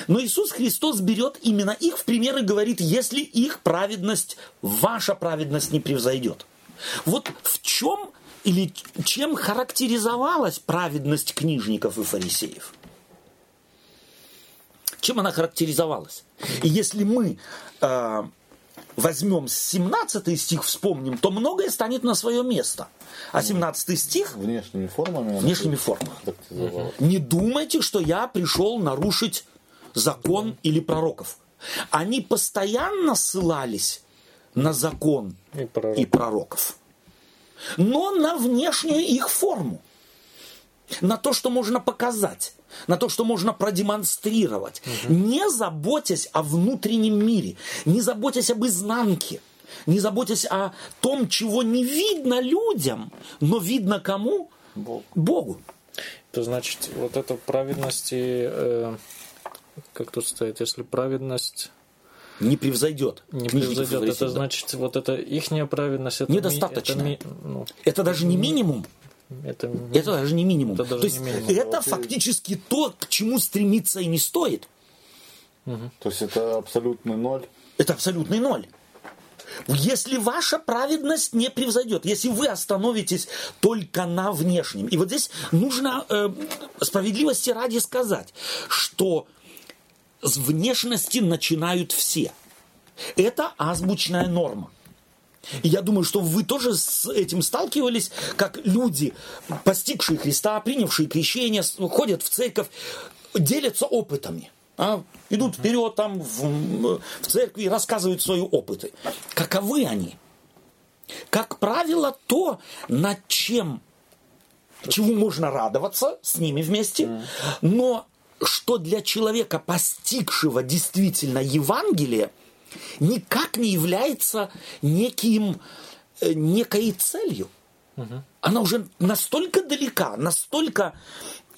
Но Иисус Христос берет именно их в пример и говорит, если их праведность, ваша праведность не превзойдет. Вот в чем или чем характеризовалась праведность книжников и фарисеев? Чем она характеризовалась? И если мы э, возьмем 17 стих, вспомним, то многое станет на свое место. А 17 стих...
Внешними формами.
Внешними формами. Не думайте, что я пришел нарушить закон или пророков. Они постоянно ссылались на закон и, пророк. и пророков. Но на внешнюю их форму. На то, что можно показать на то, что можно продемонстрировать, угу. не заботясь о внутреннем мире, не заботясь об изнанке, не заботясь о том, чего не видно людям, но видно кому? Богу. Богу.
Это значит, вот эта праведность, и, э, как тут стоит, если праведность
не превзойдет.
Не превзойдет. Это значит, вот это ихняя праведность. Это
Недостаточно. Ми, это, ми, ну, это даже не минимум. Это, это даже не минимум. Это, даже То есть не минимум. это фактически то, к чему стремиться и не стоит.
Угу. То есть это абсолютный ноль.
Это абсолютный ноль. Если ваша праведность не превзойдет, если вы остановитесь только на внешнем. И вот здесь нужно э, справедливости ради сказать, что с внешности начинают все. Это азбучная норма. И я думаю, что вы тоже с этим сталкивались, как люди, постигшие Христа, принявшие крещение, ходят в церковь, делятся опытами. А, идут вперед там в, в церкви и рассказывают свои опыты. Каковы они? Как правило, то, над чем, чему можно радоваться с ними вместе, но что для человека, постигшего действительно Евангелие – никак не является неким, э, некой целью. Угу. Она уже настолько далека, настолько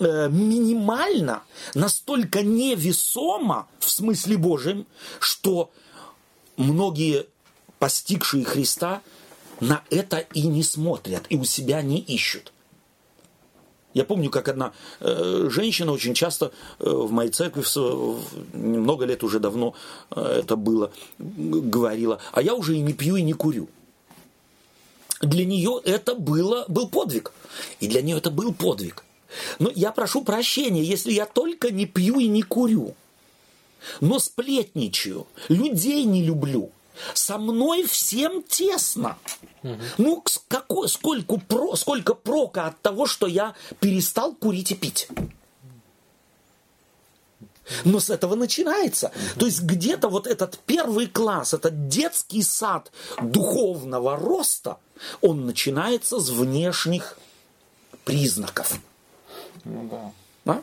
э, минимальна, настолько невесома в смысле Божьем, что многие постигшие Христа на это и не смотрят, и у себя не ищут. Я помню, как одна э, женщина очень часто э, в моей церкви, много лет уже давно э, это было, говорила, а я уже и не пью, и не курю. Для нее это было, был подвиг. И для нее это был подвиг. Но я прошу прощения, если я только не пью и не курю, но сплетничаю, людей не люблю – со мной всем тесно. Угу. Ну, какой, сколько, про, сколько прока от того, что я перестал курить и пить? Но с этого начинается. То есть где-то вот этот первый класс, этот детский сад духовного роста, он начинается с внешних признаков.
Ну да.
А?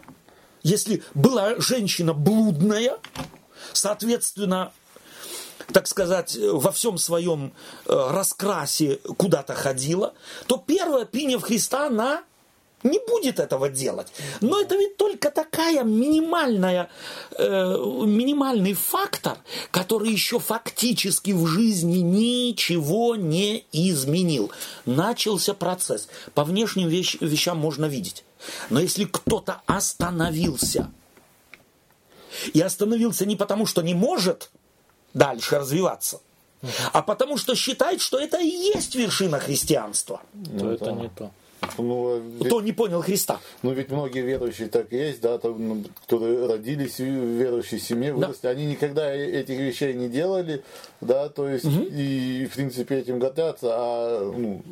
Если была женщина блудная, соответственно, так сказать, во всем своем э, раскрасе куда-то ходила, то первая, приняв Христа, она не будет этого делать. Но это ведь только такая минимальная, э, минимальный фактор, который еще фактически в жизни ничего не изменил. Начался процесс. По внешним вещ, вещам можно видеть. Но если кто-то остановился, и остановился не потому, что не может, дальше развиваться. А потому что считает, что это и есть вершина христианства.
То ну, это не то.
Ну,
ведь, Кто не понял Христа.
Ну ведь многие верующие так и есть, да, там, ну, которые родились в верующей семье, выросли, да. они никогда этих вещей не делали, да, то есть угу. и в принципе этим гордятся, а, ну,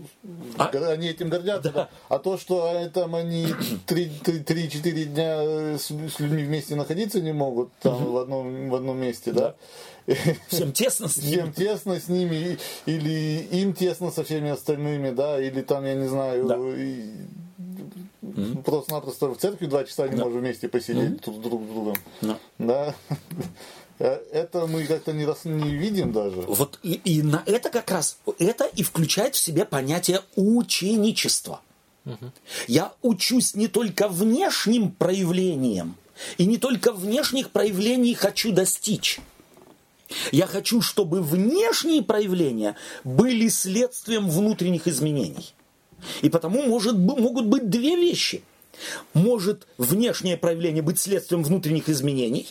а? они этим гордятся, да. Да. а то, что а, там они 3-4 дня с, с людьми вместе находиться не могут, там угу. в, одном, в одном месте, да, да
Всем тесно с ними.
Всем тесно с ними, или им тесно со всеми остальными, да, или там, я не знаю, да. и, mm-hmm. просто-напросто в церкви два часа не да. можем вместе посидеть mm-hmm. друг с другом. Да. да. Это мы как-то не, раз, не видим даже.
Вот и, и на это как раз, это и включает в себе понятие ученичества. Угу. Я учусь не только внешним проявлением, и не только внешних проявлений хочу достичь. Я хочу, чтобы внешние проявления были следствием внутренних изменений. И потому может, могут быть две вещи. Может внешнее проявление быть следствием внутренних изменений,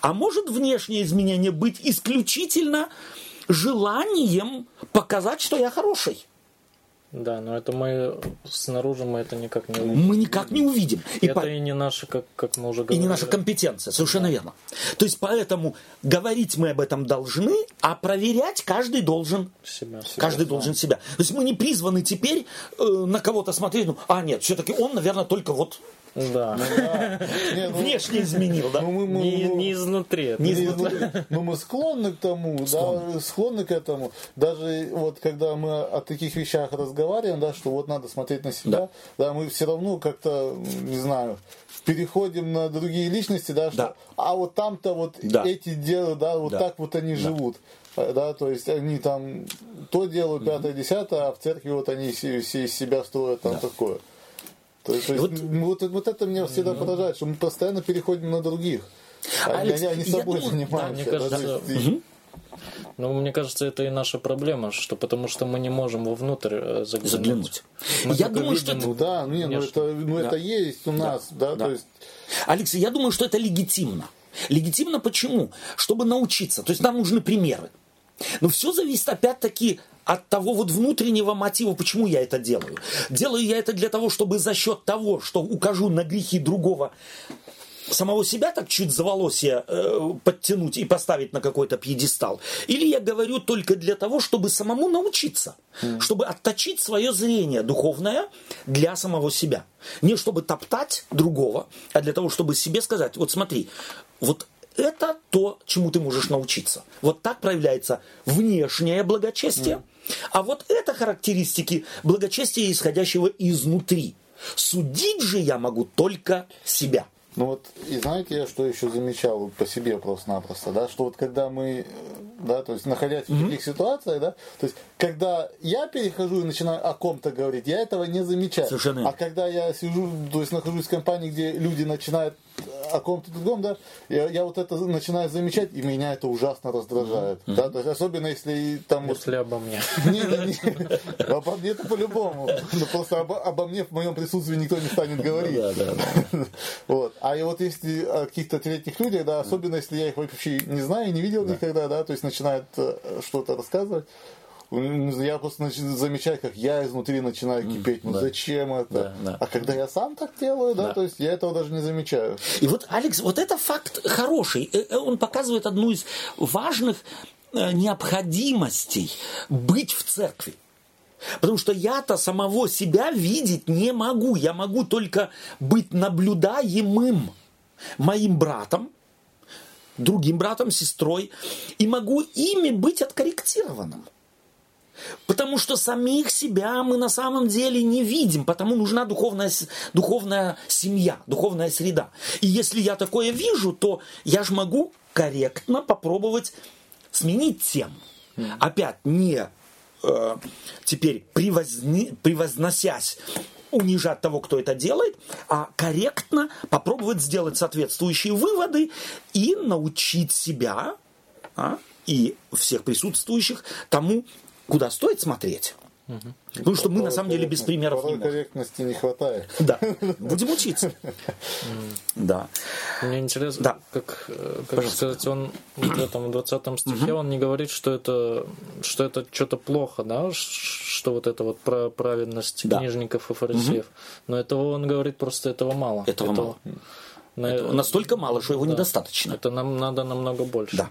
а может внешнее изменение быть исключительно желанием показать, что я хороший.
Да, но это мы снаружи мы это никак не увидим.
Мы никак не увидим.
И это по... и не наша, как, как мы уже говорили.
И не наша компетенция, совершенно да. верно. То есть поэтому говорить мы об этом должны, а проверять каждый должен себя. Каждый себя, должен себя. То есть мы не призваны теперь э, на кого-то смотреть, ну, а нет, все-таки он, наверное, только вот
да. Ну, да.
Не, ну, Внешне изменил, да? Ну,
мы, мы, не, не изнутри.
Не изнутри. [laughs] Ну, мы склонны к тому, склонны. да, склонны к этому. Даже вот когда мы о таких вещах разговариваем, да, что вот надо смотреть на себя, да, да мы все равно как-то, не знаю, переходим на другие личности, да, что, да. а вот там-то вот да. эти делают, да, вот да. так вот они да. живут. Да, то есть они там то делают, пятое, десятое, а в церкви вот они все, все из себя строят там да. такое. То есть, вот, вот, вот это меня всегда ну, поражает, что мы постоянно переходим на других. Алекс, они, они собой думаю, занимаются. Да, мне кажется,
угу. Ну, мне кажется, это и наша проблема, что потому что мы не можем вовнутрь э, заглянуть. заглянуть.
Мы я думаю, видим, что
это... Ну да, не, ну это, ну да. это есть у нас, да, да, да. то есть...
Алекс, я думаю, что это легитимно. Легитимно почему? Чтобы научиться. То есть нам нужны примеры. Но все зависит опять-таки от того вот внутреннего мотива, почему я это делаю. Делаю я это для того, чтобы за счет того, что укажу на грехи другого, самого себя так чуть за волосья э, подтянуть и поставить на какой-то пьедестал? Или я говорю только для того, чтобы самому научиться, mm. чтобы отточить свое зрение духовное для самого себя? Не чтобы топтать другого, а для того, чтобы себе сказать, вот смотри, вот это то, чему ты можешь научиться. Вот так проявляется внешнее благочестие. Mm. А вот это характеристики благочестия, исходящего изнутри. Судить же я могу только себя.
Ну вот, и знаете, я что еще замечал по себе просто-напросто, да, что вот когда мы, да, то есть находясь mm-hmm. в таких ситуациях, да, то есть когда я перехожу и начинаю о ком-то говорить, я этого не замечаю. Совершенно. А когда я сижу, то есть нахожусь в компании, где люди начинают о ком-то другом, да, я, я вот это начинаю замечать, и меня это ужасно раздражает. Mm-hmm. Да, то есть особенно если там...
Если вот, обо мне.
Не, не, не, [laughs] обо мне это по-любому. Но просто обо, обо мне в моем присутствии никто не станет говорить. Да, да, да. [laughs] Вот. А и вот если о каких-то третьих людях, да, особенно если я их вообще не знаю, не видел никогда, да, то есть начинают э, что-то рассказывать, я просто замечаю, как я изнутри начинаю кипеть. Ну да. зачем это? Да, да. А когда я сам так делаю, да, да, то есть я этого даже не замечаю.
И вот, Алекс, вот это факт хороший. Э, э, он показывает одну из важных э, необходимостей быть в церкви. Потому что я-то самого себя видеть не могу. Я могу только быть наблюдаемым моим братом, другим братом, сестрой, и могу ими быть откорректированным. Потому что самих себя мы на самом деле не видим, потому нужна духовная, духовная семья, духовная среда. И если я такое вижу, то я же могу корректно попробовать сменить тему. Опять не э, теперь превозни, превозносясь унижать того, кто это делает, а корректно попробовать сделать соответствующие выводы и научить себя а, и всех присутствующих тому, куда стоит смотреть, Угу. Потому что мы на самом деле без примеров
не корректности не хватает.
Да. [laughs] Будем учиться. Да.
Мне интересно, да. как, э, как сказать, он в этом 20 стихе он не говорит, что это что это что-то плохо, да, что вот это вот про праведность да. книжников и фарисеев. Но этого он говорит просто этого мало.
Этого, этого мало. На... Это настолько мало, что его да. недостаточно.
Это нам надо намного больше.
Да.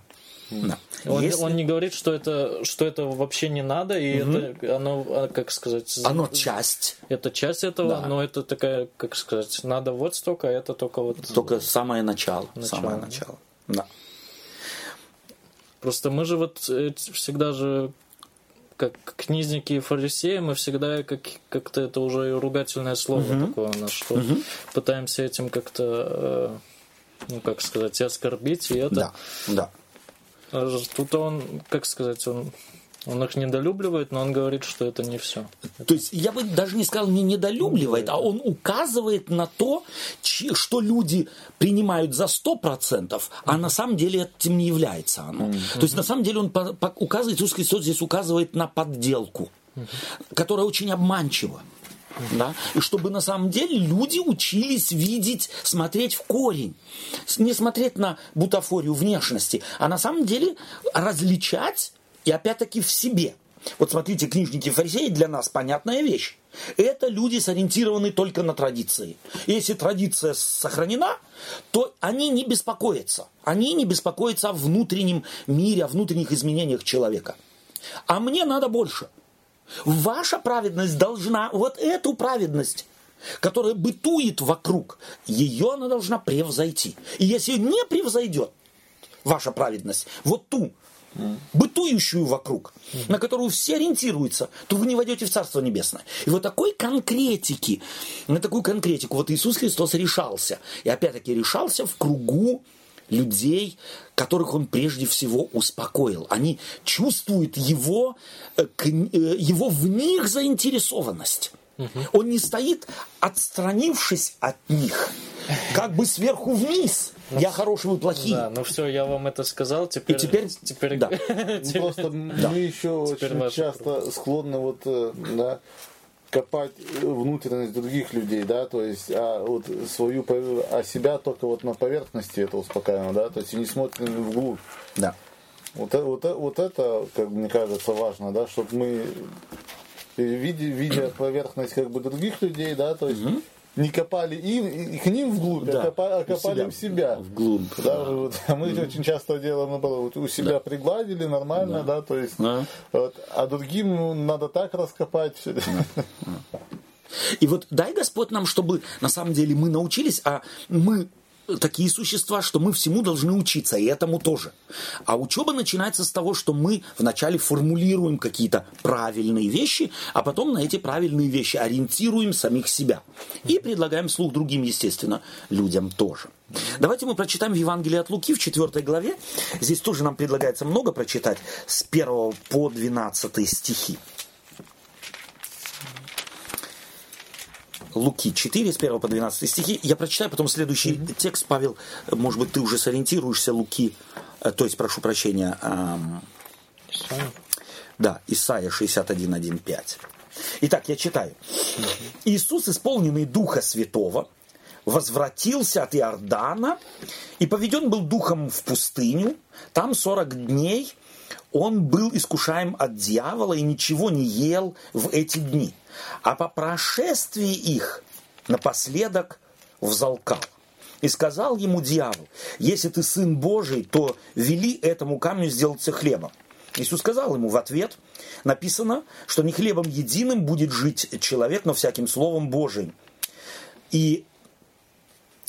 Да.
Он, Если... он не говорит, что это, что это вообще не надо, и угу. это оно, а, как сказать...
Оно часть.
Это часть этого, да. но это такая, как сказать, надо вот столько, а это только вот...
Только самое начало. начало. Самое начало. Да.
Просто мы же вот э, всегда же как книзники и фарисеи, мы всегда как, как-то это уже ругательное слово uh такое у нас, что uh пытаемся этим как-то, э, ну как сказать, оскорбить, и это...
Да, да.
Тут он, как сказать, он он их недолюбливает, но он говорит, что это не все.
То есть я бы даже не сказал не недолюбливает, а он указывает на то, что люди принимают за 100%, а на самом деле этим не является оно. Mm-hmm. То есть на самом деле он указывает, Иисус Христос здесь указывает на подделку, mm-hmm. которая очень обманчива. Да? И чтобы на самом деле люди учились видеть, смотреть в корень. Не смотреть на бутафорию внешности, а на самом деле различать и опять-таки в себе. Вот смотрите, книжники фарисеи для нас понятная вещь. Это люди сориентированы только на традиции. Если традиция сохранена, то они не беспокоятся. Они не беспокоятся о внутреннем мире, о внутренних изменениях человека. А мне надо больше – Ваша праведность должна, вот эту праведность, которая бытует вокруг, ее она должна превзойти. И если не превзойдет ваша праведность, вот ту, бытующую вокруг, на которую все ориентируются, то вы не войдете в Царство Небесное. И вот такой конкретики, на такую конкретику вот Иисус Христос решался. И опять-таки решался в кругу людей, которых он прежде всего успокоил. Они чувствуют его, э, э, его в них заинтересованность. Он не стоит, отстранившись от них, как бы сверху вниз. Ну, я хороший, вы плохие.
Да, ну все, я вам это сказал, теперь...
И теперь...
теперь... [laughs]
Да. [laughs]
Ну, просто мы еще очень часто склонны вот, э, да, копать внутренность других людей, да, то есть, а вот свою, а себя только вот на поверхности это успокаиваем, да, то есть и не смотрим вглубь.
Да.
Вот, э, вот, э, вот это, как мне кажется, важно, да, чтобы мы видя, видя поверхность как бы других людей, да, то есть угу не копали им, и к ним вглубь, а да, а, копали, копали в себя.
В себя. Вглубь.
Да, да. Вот, а мы mm. очень часто делаем наоборот. Вот у себя да. пригладили нормально, да, да то есть, да. Вот, а другим ну, надо так раскопать. Да.
И вот дай Господь нам, чтобы на самом деле мы научились, а мы такие существа, что мы всему должны учиться, и этому тоже. А учеба начинается с того, что мы вначале формулируем какие-то правильные вещи, а потом на эти правильные вещи ориентируем самих себя. И предлагаем слух другим, естественно, людям тоже. Давайте мы прочитаем Евангелие от Луки в 4 главе. Здесь тоже нам предлагается много прочитать с 1 по 12 стихи. Луки 4, с 1 по 12 стихи. Я прочитаю потом следующий mm-hmm. текст, Павел, может быть, ты уже сориентируешься, Луки, э, то есть, прошу прощения, эм, Исайя. да, Исайя 61, 1, 5. Итак, я читаю. Mm-hmm. Иисус, исполненный Духа Святого, возвратился от Иордана и поведен был Духом в пустыню. Там 40 дней он был искушаем от дьявола и ничего не ел в эти дни а по прошествии их напоследок взалкал. И сказал ему дьявол, если ты сын Божий, то вели этому камню сделаться хлебом. Иисус сказал ему в ответ, написано, что не хлебом единым будет жить человек, но всяким словом Божиим. И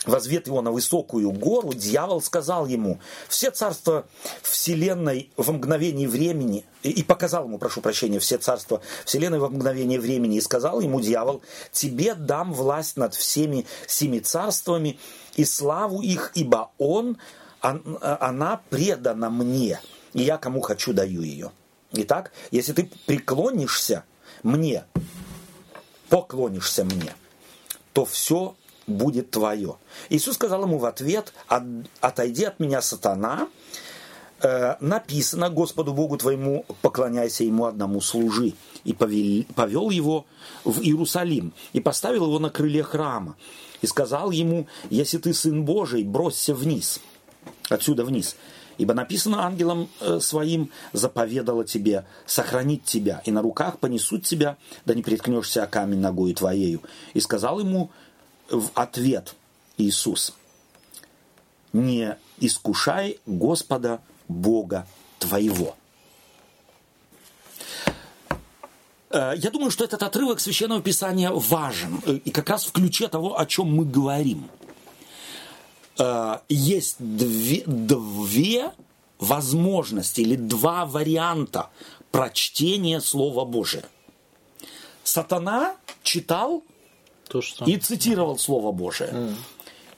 возвет его на высокую гору, дьявол сказал ему, все царства вселенной в мгновении времени, и показал ему, прошу прощения, все царства вселенной в мгновение времени, и сказал ему дьявол, тебе дам власть над всеми семи царствами и славу их, ибо он, она предана мне, и я кому хочу даю ее. Итак, если ты преклонишься мне, поклонишься мне, то все будет твое. Иисус сказал ему в ответ, отойди от меня, сатана, э, написано Господу Богу твоему поклоняйся ему одному служи. И повел, его в Иерусалим и поставил его на крыле храма. И сказал ему, если ты сын Божий, бросься вниз, отсюда вниз. Ибо написано ангелом э, своим, заповедало тебе сохранить тебя, и на руках понесут тебя, да не приткнешься о камень ногою твоею. И сказал ему в ответ Иисус, не искушай Господа Бога твоего. Э, я думаю, что этот отрывок Священного Писания важен, э, и как раз в ключе того, о чем мы говорим. Э, есть две, две возможности или два варианта прочтения Слова Божия. Сатана читал То, что... и цитировал Слово Божие. Mm.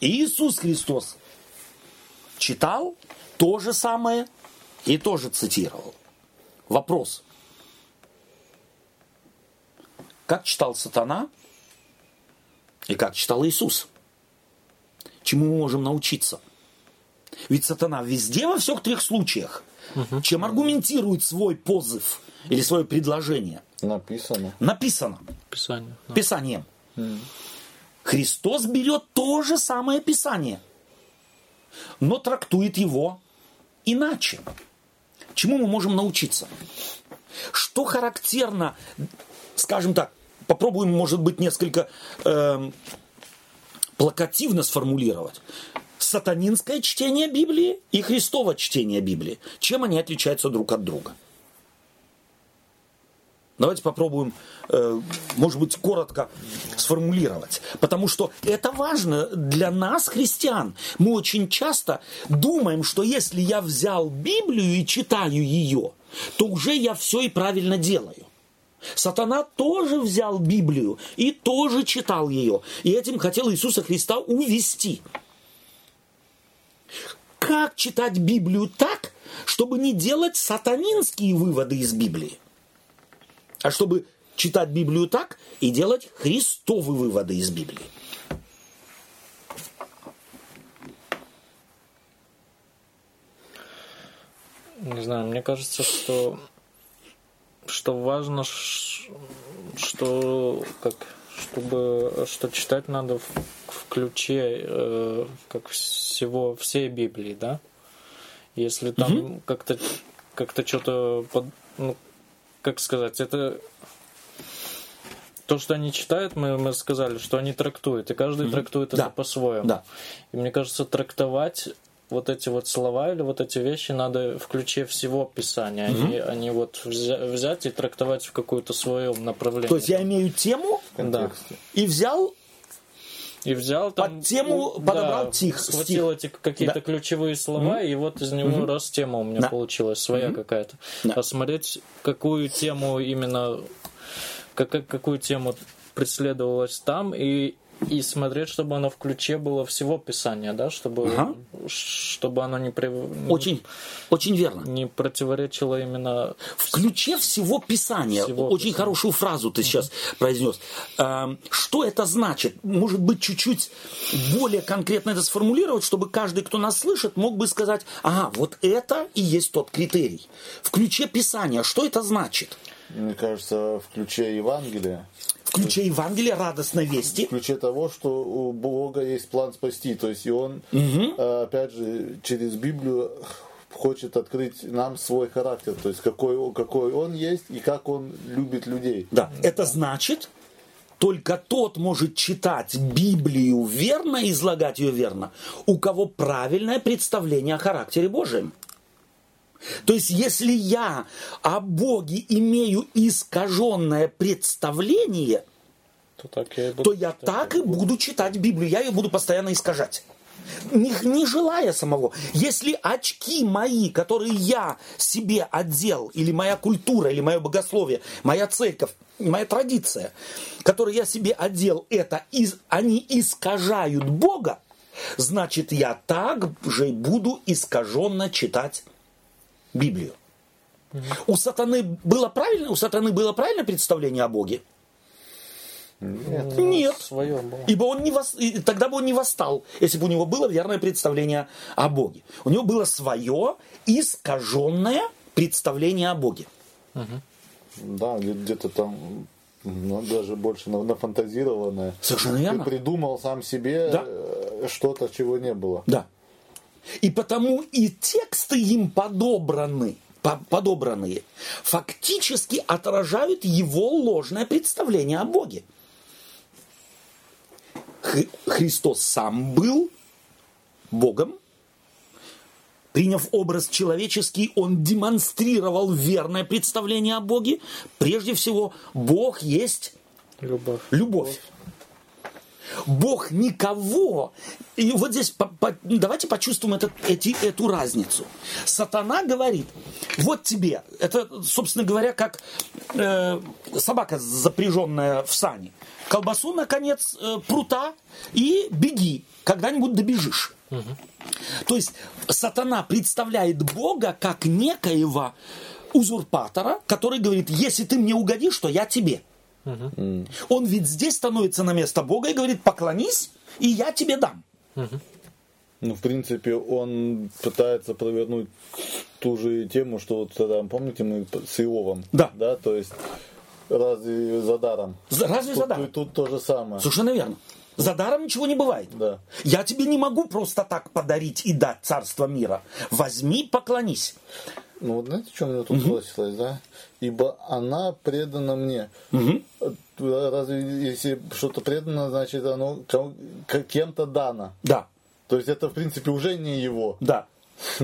Иисус Христос читал то же самое и тоже цитировал. Вопрос. Как читал сатана и как читал Иисус? Чему мы можем научиться? Ведь сатана везде во всех трех случаях, угу. чем аргументирует свой позыв или свое предложение.
Написано.
Написано.
Писание.
Да. Писанием. Христос берет то же самое Писание, но трактует его иначе. Чему мы можем научиться? Что характерно, скажем так, попробуем, может быть, несколько э, плакативно сформулировать. Сатанинское чтение Библии и Христово чтение Библии. Чем они отличаются друг от друга? Давайте попробуем, э, может быть, коротко сформулировать. Потому что это важно для нас, христиан. Мы очень часто думаем, что если я взял Библию и читаю ее, то уже я все и правильно делаю. Сатана тоже взял Библию и тоже читал ее. И этим хотел Иисуса Христа увести. Как читать Библию так, чтобы не делать сатанинские выводы из Библии? А чтобы читать Библию так и делать христовые выводы из Библии.
Не знаю, мне кажется, что что важно, что как чтобы что читать надо в, в ключе э, как всего всей Библии, да. Если там угу. как-то как-то что-то под, ну, как сказать, это то, что они читают, мы, мы сказали, что они трактуют, и каждый mm-hmm. трактует да. это по-своему.
Да.
И мне кажется, трактовать вот эти вот слова или вот эти вещи надо в ключе всего Писания, mm-hmm. они, они вот взя- взять и трактовать в какую-то своем направлении.
То есть я имею тему
да.
и взял
и взял там...
Под тему подобрал да, тих,
схватил стих. эти какие-то да. ключевые слова, mm-hmm. и вот из него mm-hmm. раз тема у меня да. получилась, своя mm-hmm. какая-то. Да. Посмотреть, какую тему именно... Как, какую тему преследовалась там, и и смотреть, чтобы оно в ключе было всего писания, да, чтобы, ага. Чтобы оно не, при...
очень, очень верно.
не противоречило именно...
В ключе всего писания. Всего очень писания. хорошую фразу ты сейчас uh произнес. Эм, что это значит? Может быть, чуть-чуть более конкретно это сформулировать, чтобы каждый, кто нас слышит, мог бы сказать, ага, вот это и есть тот критерий. В ключе писания, что это значит?
Мне кажется, в ключе Евангелия
в ключе Евангелия, радостной вести.
В ключе того, что у Бога есть план спасти. То есть и Он, угу. опять же, через Библию хочет открыть нам свой характер, то есть какой, какой он есть и как он любит людей.
Да, это значит, только тот может читать Библию верно, излагать ее верно, у кого правильное представление о характере Божьем. То есть, если я о Боге имею искаженное представление, то, так я, буду, то я так и буду читать Библию. Я ее буду постоянно искажать. Не, не желая самого. Если очки мои, которые я себе одел, или моя культура, или мое богословие, моя церковь, моя традиция, которые я себе одел, это из, они искажают Бога, значит, я так же буду искаженно читать Библию. У сатаны было правильно, у сатаны было правильное представление о Боге? Нет. Нет. Свое было. Ибо он не вос... тогда бы он не восстал, если бы у него было верное представление о Боге. У него было свое искаженное представление о Боге.
Угу. Да, где-то там ну, даже больше нафантазированное.
Совершенно верно.
Ты придумал сам себе да. Э, что-то, чего не было.
Да. И потому и тексты им подобраны, подобранные, фактически отражают его ложное представление о Боге. Христос сам был Богом, Приняв образ человеческий, он демонстрировал верное представление о Боге. Прежде всего, Бог есть
любовь.
любовь. Бог никого. И вот здесь по, по, давайте почувствуем это, эти, эту разницу. Сатана говорит, вот тебе, это, собственно говоря, как э, собака, запряженная в сани. Колбасу, наконец, э, прута и беги, когда-нибудь добежишь. Угу. То есть сатана представляет Бога как некоего узурпатора, который говорит, если ты мне угодишь, то я тебе. Угу. Он ведь здесь становится на место Бога и говорит, поклонись, и я тебе дам. Угу.
Ну, в принципе, он пытается провернуть ту же тему, что вот тогда, помните, мы с Иовом?
Да.
Да, то есть разве за даром?
Разве
тут,
за даром?
Тут, тут то же самое.
Совершенно верно. За даром ничего не бывает.
Да.
Я тебе не могу просто так подарить и дать царство мира. Возьми, поклонись.
Ну вот знаете, что мне тут угу. бросилось, да? Ибо она предана мне.
Угу.
Разве если что-то предано, значит оно кем-то дано?
Да.
То есть это в принципе уже не его.
Да.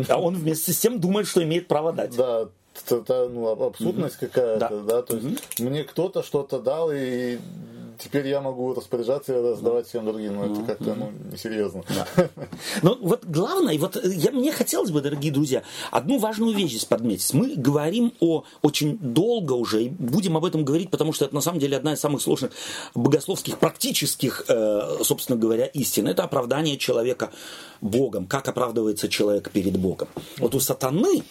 А он вместе с тем думает, что имеет право дать.
Да, это ну, абсурдность угу. какая-то, да. да, то есть угу. мне кто-то что-то дал, и теперь я могу распоряжаться и раздавать всем другим. Но это как-то ну, несерьезно.
Да. Но вот главное, вот я, мне хотелось бы, дорогие друзья, одну важную вещь здесь подметить. Мы говорим о очень долго уже, и будем об этом говорить, потому что это на самом деле одна из самых сложных богословских, практических, э, собственно говоря, истин. Это оправдание человека Богом. Как оправдывается человек перед Богом. Вот у сатаны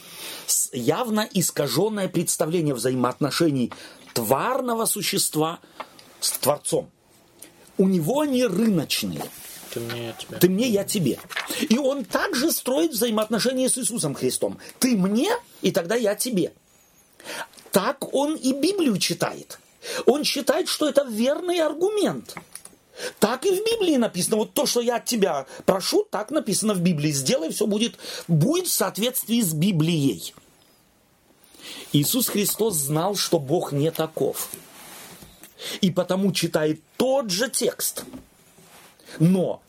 явно искаженное представление взаимоотношений тварного существа с Творцом. У него они рыночные.
Ты мне, я тебе.
Ты мне, я тебе. И он также строит взаимоотношения с Иисусом Христом. Ты мне, и тогда я тебе. Так он и Библию читает. Он считает, что это верный аргумент. Так и в Библии написано. Вот то, что я от тебя прошу, так написано в Библии. Сделай, все будет, будет в соответствии с Библией. Иисус Христос знал, что Бог не таков и потому читает тот же текст, но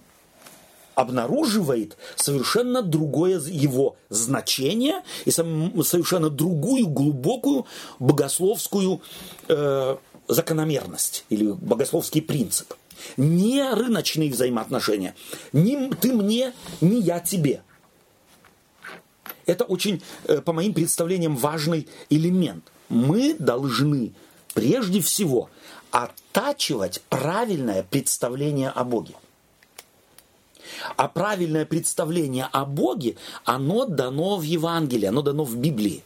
обнаруживает совершенно другое его значение и совершенно другую глубокую богословскую э, закономерность или богословский принцип. Не рыночные взаимоотношения. Ни ты мне, ни я тебе. Это очень, э, по моим представлениям, важный элемент. Мы должны прежде всего оттачивать правильное представление о Боге. А правильное представление о Боге, оно дано в Евангелии, оно дано в Библии.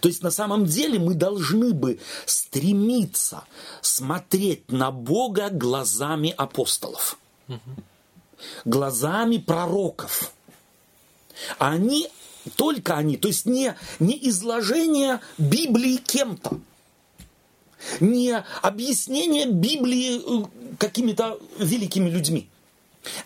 То есть на самом деле мы должны бы стремиться смотреть на Бога глазами апостолов, глазами пророков. Они, только они, то есть не, не изложение Библии кем-то, не объяснение Библии э, какими-то великими людьми.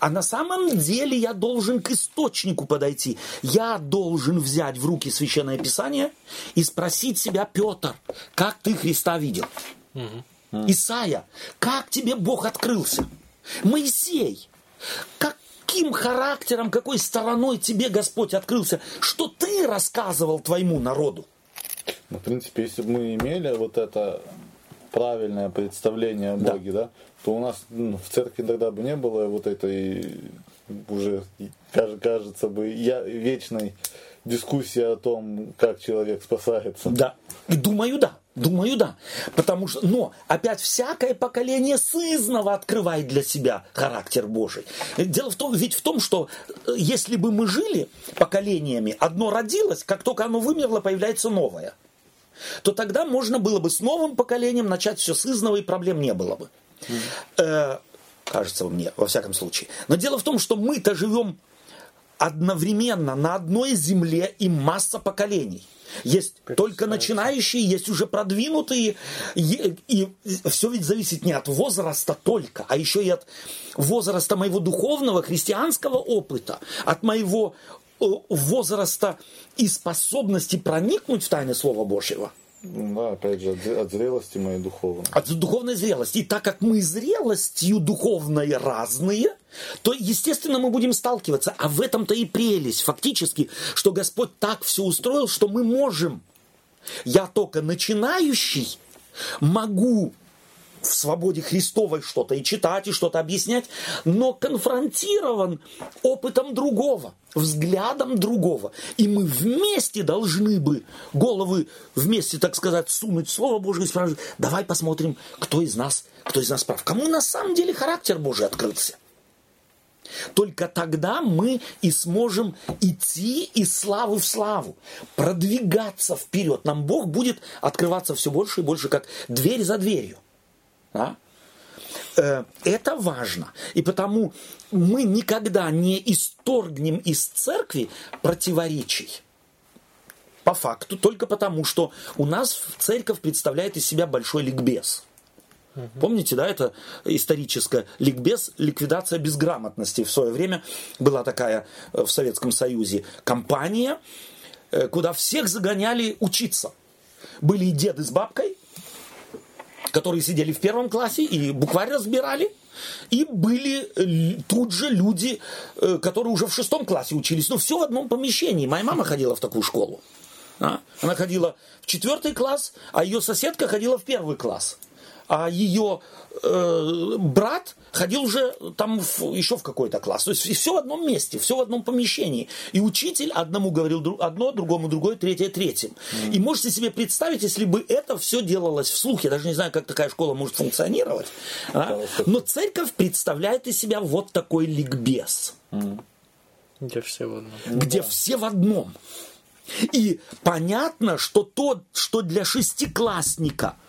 А на самом деле я должен к источнику подойти. Я должен взять в руки Священное Писание и спросить себя, Петр, как ты Христа видел? Угу. Исайя, как тебе Бог открылся? Моисей, каким характером, какой стороной тебе Господь открылся? Что ты рассказывал твоему народу?
Ну, в принципе, если бы мы имели вот это правильное представление о Боге, да, да то у нас ну, в церкви тогда бы не было вот этой уже кажется бы я, вечной дискуссии о том, как человек спасается.
Да. И думаю, да. Думаю, да. Потому что, но опять всякое поколение сызново открывает для себя характер Божий. Дело в том, ведь в том, что э, если бы мы жили поколениями, одно родилось, как только оно вымерло, появляется новое то тогда можно было бы с новым поколением начать все с изного, и проблем не было бы. Э, кажется мне, во всяком случае. Но дело в том, что мы-то живем одновременно на одной земле и масса поколений. Есть только начинающие, есть уже продвинутые. И, и все ведь зависит не от возраста только, а еще и от возраста моего духовного, христианского опыта, от моего э, возраста и способности проникнуть в тайны Слова Божьего.
Да, опять же, от зрелости моей духовной.
От духовной зрелости. И так как мы зрелостью духовной разные, то, естественно, мы будем сталкиваться. А в этом-то и прелесть, фактически, что Господь так все устроил, что мы можем. Я только начинающий могу в свободе Христовой что-то и читать, и что-то объяснять, но конфронтирован опытом другого, взглядом другого. И мы вместе должны бы головы вместе, так сказать, сунуть Слово Божие и спрашивать, давай посмотрим, кто из нас, кто из нас прав. Кому на самом деле характер Божий открылся. Только тогда мы и сможем идти из славы в славу, продвигаться вперед. Нам Бог будет открываться все больше и больше, как дверь за дверью. Да? Э, это важно. И потому мы никогда не исторгнем из церкви противоречий. По факту, только потому, что у нас церковь представляет из себя большой ликбез. Помните, да, это историческое ликбез, ликвидация безграмотности. В свое время была такая э, в Советском Союзе компания, э, куда всех загоняли учиться. Были и деды с бабкой, которые сидели в первом классе и букварь разбирали. И были э, тут же люди, которые уже в шестом классе учились. Ну, все в одном помещении. Моя мама ходила в такую школу. А? Она ходила в четвертый класс, а ее соседка ходила в первый класс а ее э, брат ходил уже там в, еще в какой-то класс. То есть все в одном месте, все в одном помещении. И учитель одному говорил одно, другому другое, третье третьим. Mm. И можете себе представить, если бы это все делалось вслух, я даже не знаю, как такая школа может функционировать, а? но церковь представляет из себя вот такой ликбез.
Mm. Где все в одном.
Где да. все в одном. И понятно, что то, что для шестиклассника –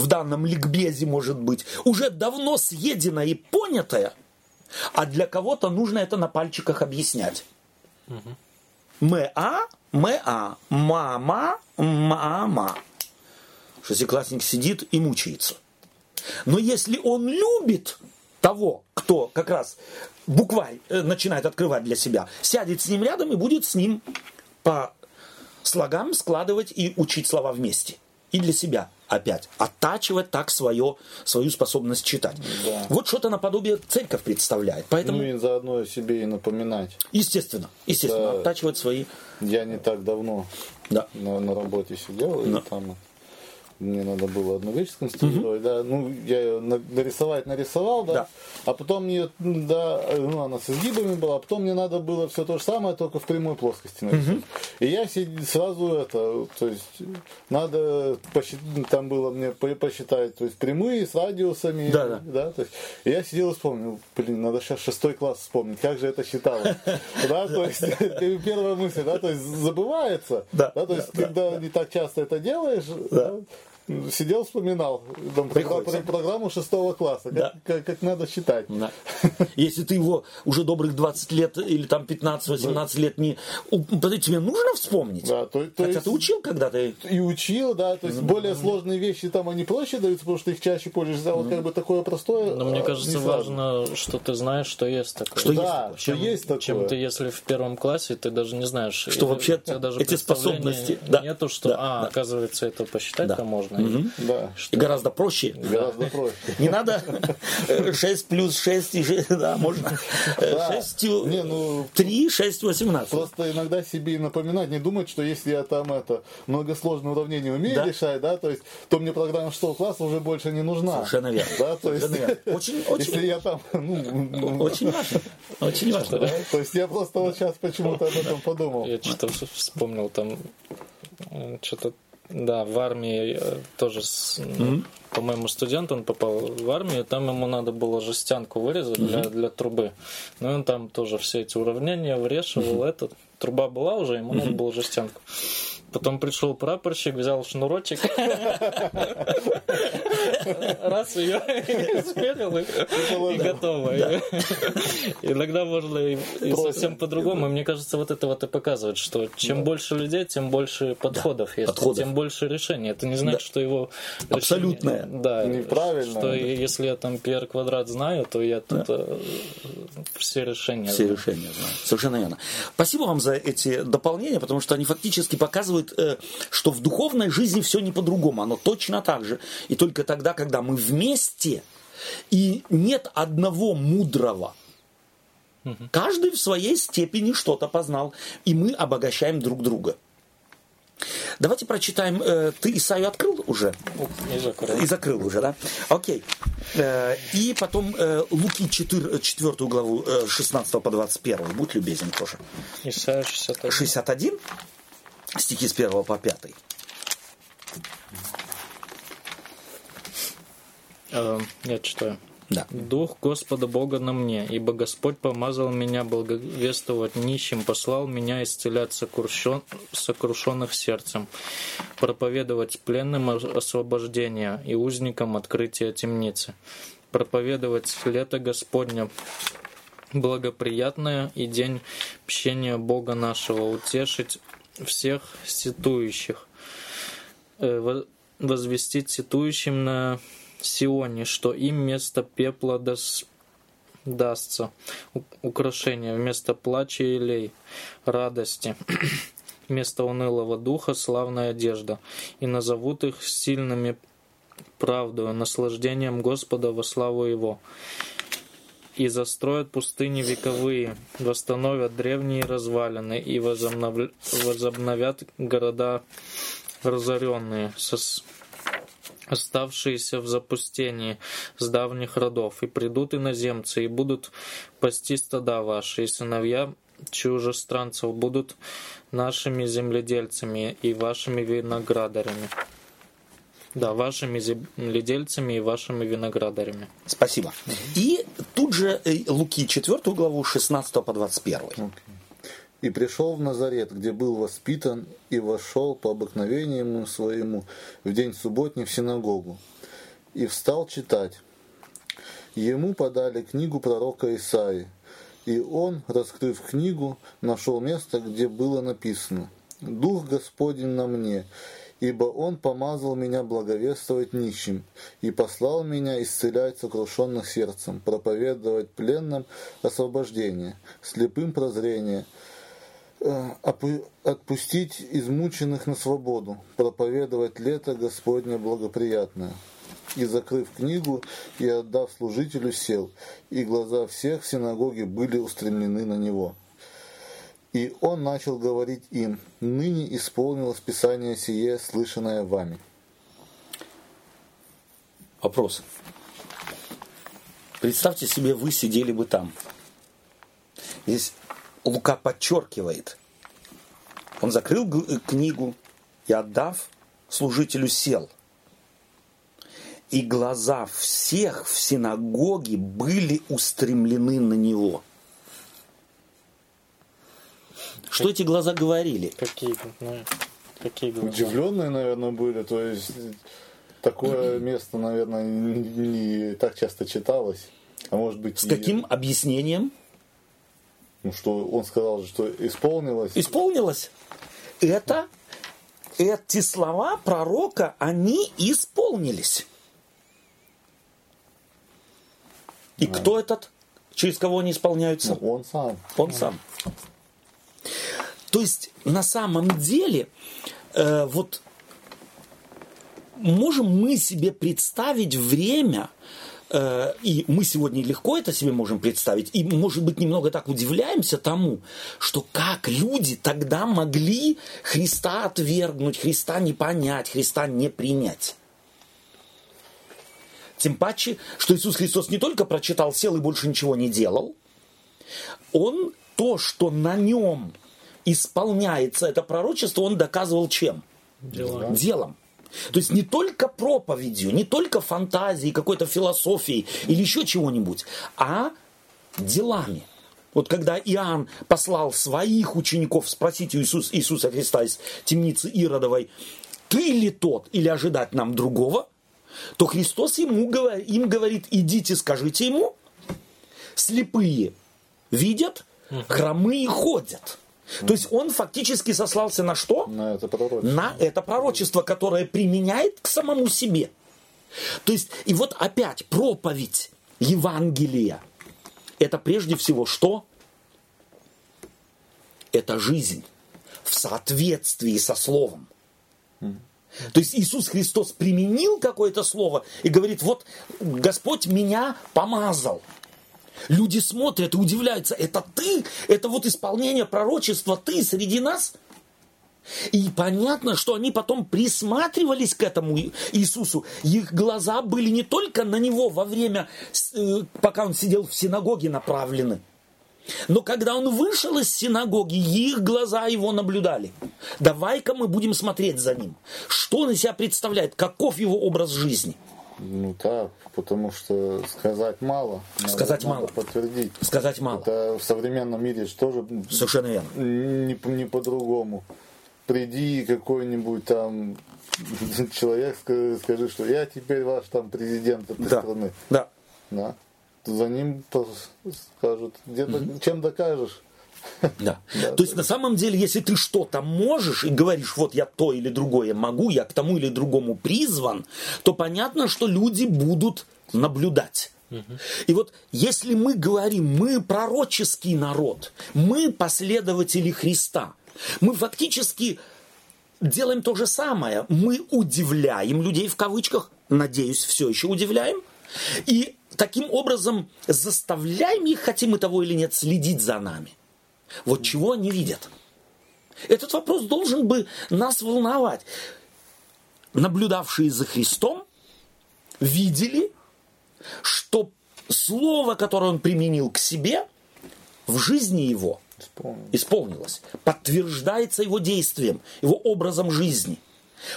в данном ликбезе может быть, уже давно съеденное и понятое, а для кого-то нужно это на пальчиках объяснять. Угу. Мэ-а, мэ-а, мама, мама. Шестиклассник сидит и мучается. Но если он любит того, кто как раз букварь э, начинает открывать для себя, сядет с ним рядом и будет с ним по слогам складывать и учить слова вместе. И для себя опять оттачивать так свое, свою способность читать. Да. Вот что-то наподобие церковь представляет. Поэтому...
Ну и заодно себе и напоминать.
Естественно, естественно, Это... оттачивать свои...
Я не так давно да. на, на работе сидел, да. и там мне надо было одну вещь сконструировать, угу. да, ну, я ее нарисовать нарисовал, да, да. а потом мне, да, ну, она с изгибами была, а потом мне надо было все то же самое, только в прямой плоскости нарисовать. Угу. И я сразу это, то есть, надо, посчитать, там было мне посчитать, то есть, прямые с радиусами, да, да. да то есть, и я сидел и вспомнил, блин, надо сейчас шестой класс вспомнить, как же это считалось, [laughs] да, то есть, [laughs] первая мысль, да, то есть, забывается, да, то есть, когда не так часто это делаешь, сидел, вспоминал там, программу шестого класса, да. как, как, как надо считать. Да.
Если ты его уже добрых 20 лет или там 15-18 да. лет не... Тебе нужно вспомнить. Да, то, то Хотя есть, ты учил когда-то.
И учил, да, то есть mm-hmm. более сложные вещи там они проще даются, потому что их чаще пользуешься, а вот как бы такое простое...
Но мне а, кажется, важно, что ты знаешь, что есть такое.
Что да, есть, чем, что есть такое.
Чем ты, если в первом классе, ты даже не знаешь.
Что вообще даже эти способности... Да.
Нету, что, да, а, да. оказывается, это посчитать-то да. можно.
Угу. Да. И гораздо проще.
Гораздо проще.
Не надо [laughs] 6 плюс 6, да, можно 6, не, ну, 3, 6, 18.
Просто иногда себе напоминать, не думать, что если я там это многосложное уравнение умею да? решать, да, то есть, то мне программа что класса уже больше не нужна.
Совершенно верно.
Да, то есть,
Очень, [laughs] очень,
если я там,
ну, очень важно. Очень важно. Да?
То есть я просто вот сейчас почему-то об этом подумал.
Я что-то вспомнил там что-то да, в армии э, тоже, с, mm-hmm. по-моему, студент, он попал в армию, там ему надо было жестянку вырезать mm-hmm. для, для трубы. Ну, он там тоже все эти уравнения врешивал, mm-hmm. это, труба была уже, ему mm-hmm. надо было жестянку. Потом пришел прапорщик, взял шнурочек, раз ее сперил и готово. Иногда можно и совсем по-другому. Мне кажется, вот это вот и показывает, что чем больше людей, тем больше подходов есть, тем больше решений. Это не значит, что его
абсолютное.
Да, неправильно. Что если я там PR квадрат знаю, то я тут э, все решения.
Все решения знаю. Совершенно верно. Спасибо вам за эти дополнения, потому что они фактически показывают, э, что в духовной жизни все не по-другому, оно точно так же. И только тогда, когда мы вместе, и нет одного мудрого, Каждый в своей степени что-то познал, и мы обогащаем друг друга. Давайте прочитаем. Э, ты Исаю открыл уже?
И закрыл.
И закрыл уже, да? Окей. Э, и потом Луки 4, 4 главу 16 по 21. Будь любезен тоже.
Исайя 61.
61. Стихи с 1 по 5.
Я читаю.
Да.
Дух Господа Бога на мне, ибо Господь помазал меня благовествовать нищим, послал меня исцелять сокрушен, сокрушенных сердцем, проповедовать пленным освобождение и узникам открытие темницы, проповедовать лето Господня, благоприятное и день пщения Бога нашего, утешить всех ситующих, э, возвестить ситующим на Сионе, что им вместо пепла дас, дастся. Украшение, вместо плача и лей, радости, [clears throat] вместо унылого духа славная одежда, и назовут их сильными правдою, наслаждением Господа во славу Его. И застроят пустыни вековые, восстановят древние развалины и возобновят города разоренные, оставшиеся в запустении с давних родов, и придут иноземцы, и будут пасти стада ваши, и сыновья чужестранцев будут нашими земледельцами и вашими виноградарями. Да, вашими земледельцами и вашими виноградарями.
Спасибо. И тут же э, Луки 4 главу 16 по 21. Okay.
И пришел в Назарет, где был воспитан, и вошел по обыкновению своему в день субботний в синагогу. И встал читать. Ему подали книгу пророка Исаи, и он, раскрыв книгу, нашел место, где было написано «Дух Господень на мне, ибо Он помазал меня благовествовать нищим, и послал меня исцелять сокрушенных сердцем, проповедовать пленным освобождение, слепым прозрение, Э, отпустить измученных на свободу, проповедовать лето Господне благоприятное. И, закрыв книгу и отдав служителю, сел, и глаза всех в синагоге были устремлены на него. И он начал говорить им, «Ныне исполнилось Писание сие, слышанное вами».
Вопрос. Представьте себе, вы сидели бы там. Здесь Лука подчеркивает. Он закрыл э, книгу и, отдав служителю, сел. И глаза всех в синагоге были устремлены на него. Что эти глаза говорили?
Какие, ну, какие глаза?
Удивленные, наверное, были. То есть такое место, наверное, не так часто читалось. А может быть.
С и... каким объяснением?
Ну что, он сказал, что исполнилось.
Исполнилось. Это, эти слова пророка, они исполнились. И да. кто этот, через кого они исполняются?
Ну, он сам.
Он сам. То есть, на самом деле, э, вот можем мы себе представить время, Э, и мы сегодня легко это себе можем представить, и, может быть, немного так удивляемся тому, что как люди тогда могли Христа отвергнуть, Христа не понять, Христа не принять. Тем паче, что Иисус Христос не только прочитал, сел и больше ничего не делал, Он то, что на нем исполняется это пророчество, он доказывал чем?
Делом.
Делом. То есть не только проповедью, не только фантазией, какой-то философией или еще чего-нибудь, а делами. Вот когда Иоанн послал своих учеников спросить у Иисуса, Иисуса Христа из темницы Иродовой, ты ли тот или ожидать нам другого, то Христос ему, им говорит, идите, скажите ему, слепые видят, хромые ходят. То есть он фактически сослался на что?
На это пророчество.
На это пророчество, которое применяет к самому себе. То есть, и вот опять проповедь Евангелия. Это прежде всего что? Это жизнь в соответствии со Словом. То есть Иисус Христос применил какое-то слово и говорит, вот Господь меня помазал. Люди смотрят и удивляются, это ты? Это вот исполнение пророчества ты среди нас? И понятно, что они потом присматривались к этому Иисусу. Их глаза были не только на него во время, э, пока он сидел в синагоге направлены, но когда он вышел из синагоги, их глаза его наблюдали. Давай-ка мы будем смотреть за ним. Что он из себя представляет? Каков его образ жизни?
Ну так, потому что сказать мало.
Сказать
надо,
мало.
Надо подтвердить.
Сказать мало.
Это в современном мире тоже
Совершенно верно.
Не, не по-другому. Приди какой-нибудь там [laughs] человек, скажи, скажи, что я теперь ваш там президент этой
да.
страны.
Да.
Да. За ним скажут, где-то, mm чем докажешь. [laughs]
Да. да. То есть на самом деле, если ты что-то можешь и говоришь, вот я то или другое могу, я к тому или другому призван, то понятно, что люди будут наблюдать. И вот если мы говорим, мы пророческий народ, мы последователи Христа, мы фактически делаем то же самое. Мы удивляем людей в кавычках, надеюсь, все еще удивляем. И таким образом заставляем их, хотим мы того или нет, следить за нами. Вот чего они видят. Этот вопрос должен бы нас волновать. Наблюдавшие за Христом видели, что слово, которое он применил к себе, в жизни его исполнилось, исполнилось подтверждается его действием, его образом жизни.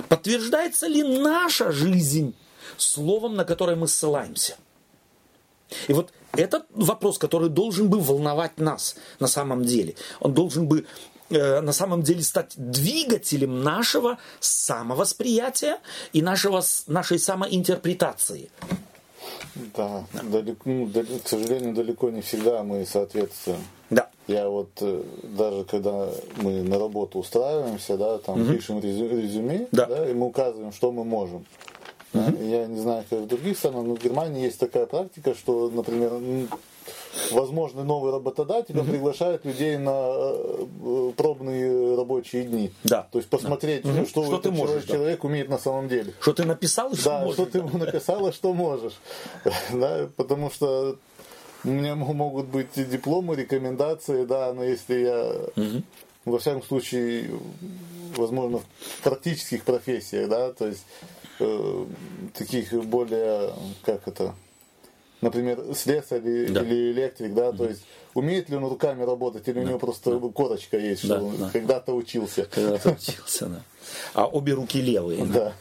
Подтверждается ли наша жизнь словом, на которое мы ссылаемся? И вот этот вопрос, который должен бы волновать нас на самом деле. Он должен бы э, на самом деле стать двигателем нашего самовосприятия и нашего, нашей самоинтерпретации.
Да, да. Далеко, ну, далеко, к сожалению, далеко не всегда мы соответствуем.
Да.
Я вот э, даже когда мы на работу устраиваемся, да, там угу. пишем резюме, да. Да, и мы указываем, что мы можем. Uh-huh. Я не знаю, как в других странах, но в Германии есть такая практика, что, например, возможно, новый работодатель uh-huh. приглашает людей на э, пробные рабочие дни.
Да.
То есть посмотреть, да. что, что ты можешь, человек да. умеет на самом деле.
Что ты написал, что
да,
можешь.
что ты ему написал, что можешь. [laughs] Да, потому что у меня могут быть дипломы, рекомендации, да, но если я, угу. во всяком случае, возможно, в практических профессиях, да, то есть э, таких более, как это, например, слесарь да. или электрик, да, то есть умеет ли он руками работать, или да. у него просто да. корочка есть, что да, он да. когда-то учился.
Когда-то учился, да. А обе руки левые.
Да.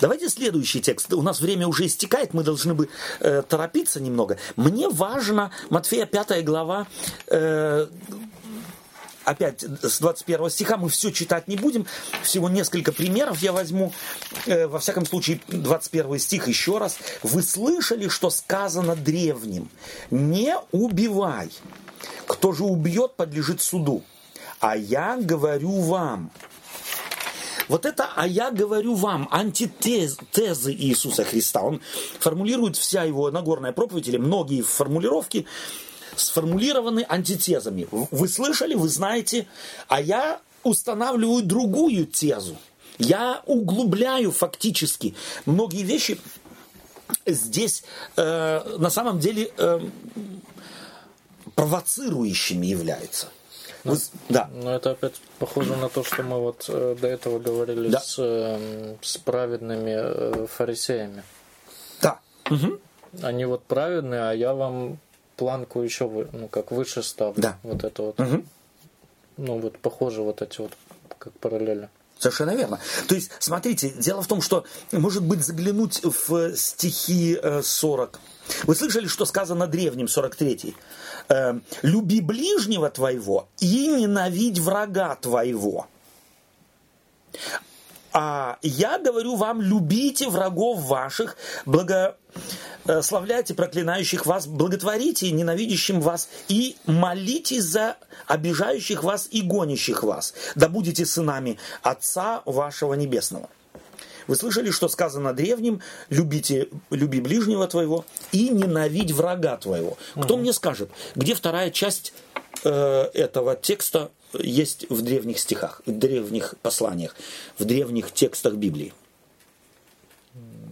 Давайте следующий текст. У нас время уже истекает, мы должны бы э, торопиться немного. Мне важно, Матфея 5 глава, э, опять с 21 стиха мы все читать не будем, всего несколько примеров я возьму. Э, во всяком случае, 21 стих еще раз. «Вы слышали, что сказано древним? Не убивай. Кто же убьет, подлежит суду. А я говорю вам». Вот это «а я говорю вам» антитезы Иисуса Христа. Он формулирует вся его Нагорная проповедь, или многие формулировки, сформулированы антитезами. Вы слышали, вы знаете, а я устанавливаю другую тезу. Я углубляю фактически многие вещи здесь э, на самом деле э, провоцирующими являются.
Вы, да. Но это опять похоже на то, что мы вот э, до этого говорили да. с, э, с праведными э, фарисеями.
Да.
Угу. Они вот праведные, а я вам планку еще ну, как выше ставлю.
Да.
Вот это вот.
Угу.
Ну, вот похоже вот эти вот как параллели.
Совершенно верно. То есть, смотрите, дело в том, что, может быть, заглянуть в стихи 40 Вы слышали, что сказано древним, 43-й? Э, «Люби ближнего твоего и ненавидь врага твоего». А я говорю вам, любите врагов ваших, благословляйте проклинающих вас, благотворите ненавидящим вас и молитесь за обижающих вас и гонящих вас, да будете сынами Отца вашего Небесного. Вы слышали, что сказано древним, любите, люби ближнего твоего и ненавидь врага твоего. Кто угу. мне скажет, где вторая часть э, этого текста есть в древних стихах, в древних посланиях, в древних текстах Библии?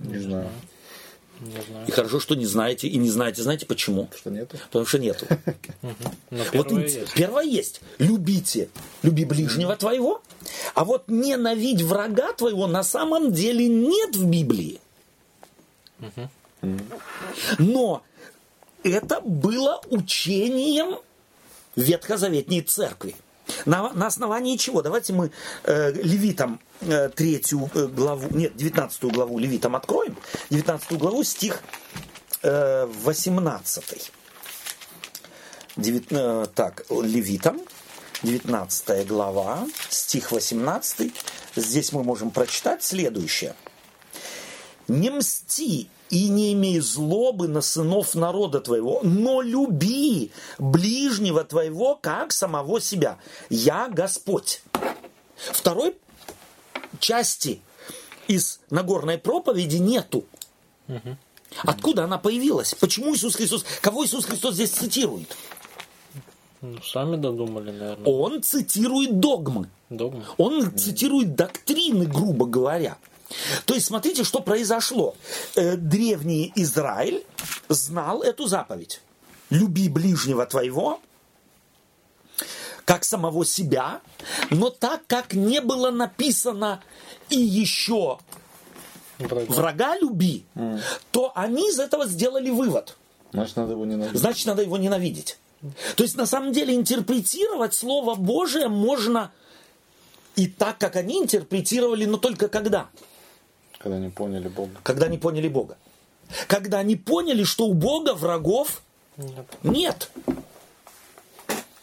Не знаю.
Не знаю. И хорошо, что не знаете, и не знаете, знаете почему?
Что нету.
Потому что нету. [laughs] Вот первое есть. Любите, люби ближнего твоего, а вот ненавидь врага твоего на самом деле нет в Библии. Но это было учением ветхозаветней церкви. На, на основании чего? Давайте мы э, Левитам э, третью э, главу, нет, девятнадцатую главу Левитам откроем. Девятнадцатую главу, стих э, 18. Девят, э, так, Левитам, 19 глава, стих 18. Здесь мы можем прочитать следующее. «Не мсти и не имей злобы на сынов народа твоего, но люби ближнего твоего, как самого себя. Я Господь. Второй части из Нагорной проповеди нету. Откуда она появилась? Почему Иисус Христос, кого Иисус Христос здесь цитирует?
Ну, сами додумали, наверное.
Он цитирует догмы.
Догмы.
Он цитирует доктрины, грубо говоря. То есть смотрите, что произошло. Э, древний Израиль знал эту заповедь. Люби ближнего твоего, как самого себя, но так, как не было написано и еще врага, врага люби, mm. то они из этого сделали вывод.
Значит, надо его ненавидеть.
Значит, надо его ненавидеть. То есть, на самом деле, интерпретировать Слово Божие можно и так, как они интерпретировали, но только когда?
Когда не поняли Бога.
Когда не поняли Бога. Когда не поняли, что у Бога врагов нет. нет.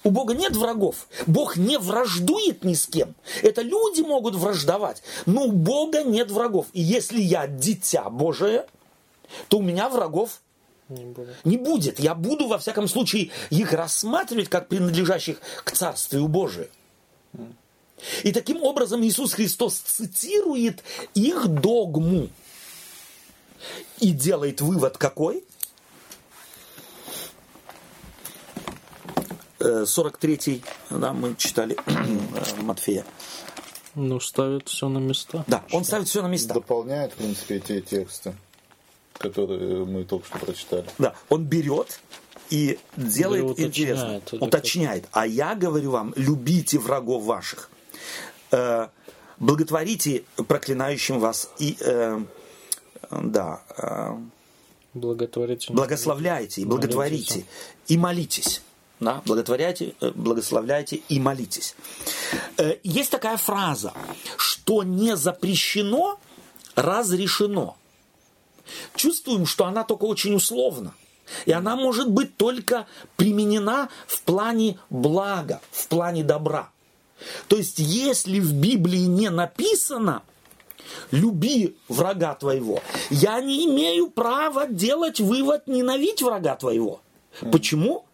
У Бога нет врагов. Бог не враждует ни с кем. Это люди могут враждовать, но у Бога нет врагов. И если я дитя Божие, то у меня врагов не будет. не будет. Я буду, во всяком случае, их рассматривать как принадлежащих к Царствию Божию. И таким образом Иисус Христос цитирует их догму и делает вывод какой? 43-й, э, да, мы читали [clears throat] э, Матфея.
Ну, ставит все на места.
Да, он ставит все на места.
Дополняет, в принципе, те тексты, которые мы только что прочитали.
Да, он берет и делает интересно, уточняет. А я говорю вам, любите врагов ваших благотворите проклинающим вас и э, да, э,
благотворите,
благословляйте и благотворите молитесь. и молитесь. Да, благотворяйте, э, благословляйте и молитесь. Э, есть такая фраза, что не запрещено, разрешено. Чувствуем, что она только очень условна. И она может быть только применена в плане блага, в плане добра. То есть, если в Библии не написано «люби врага твоего», я не имею права делать вывод «ненавидь врага твоего». Почему?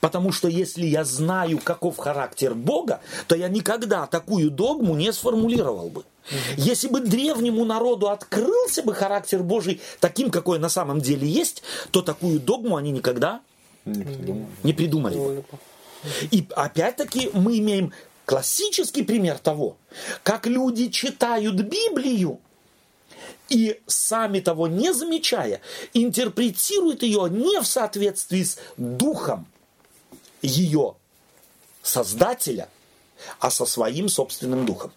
Потому что если я знаю, каков характер Бога, то я никогда такую догму не сформулировал бы. Если бы древнему народу открылся бы характер Божий таким, какой на самом деле есть, то такую догму они никогда не придумали. Не придумали. И опять-таки мы имеем классический пример того, как люди читают Библию и сами того не замечая, интерпретируют ее не в соответствии с духом ее создателя, а со своим собственным духом.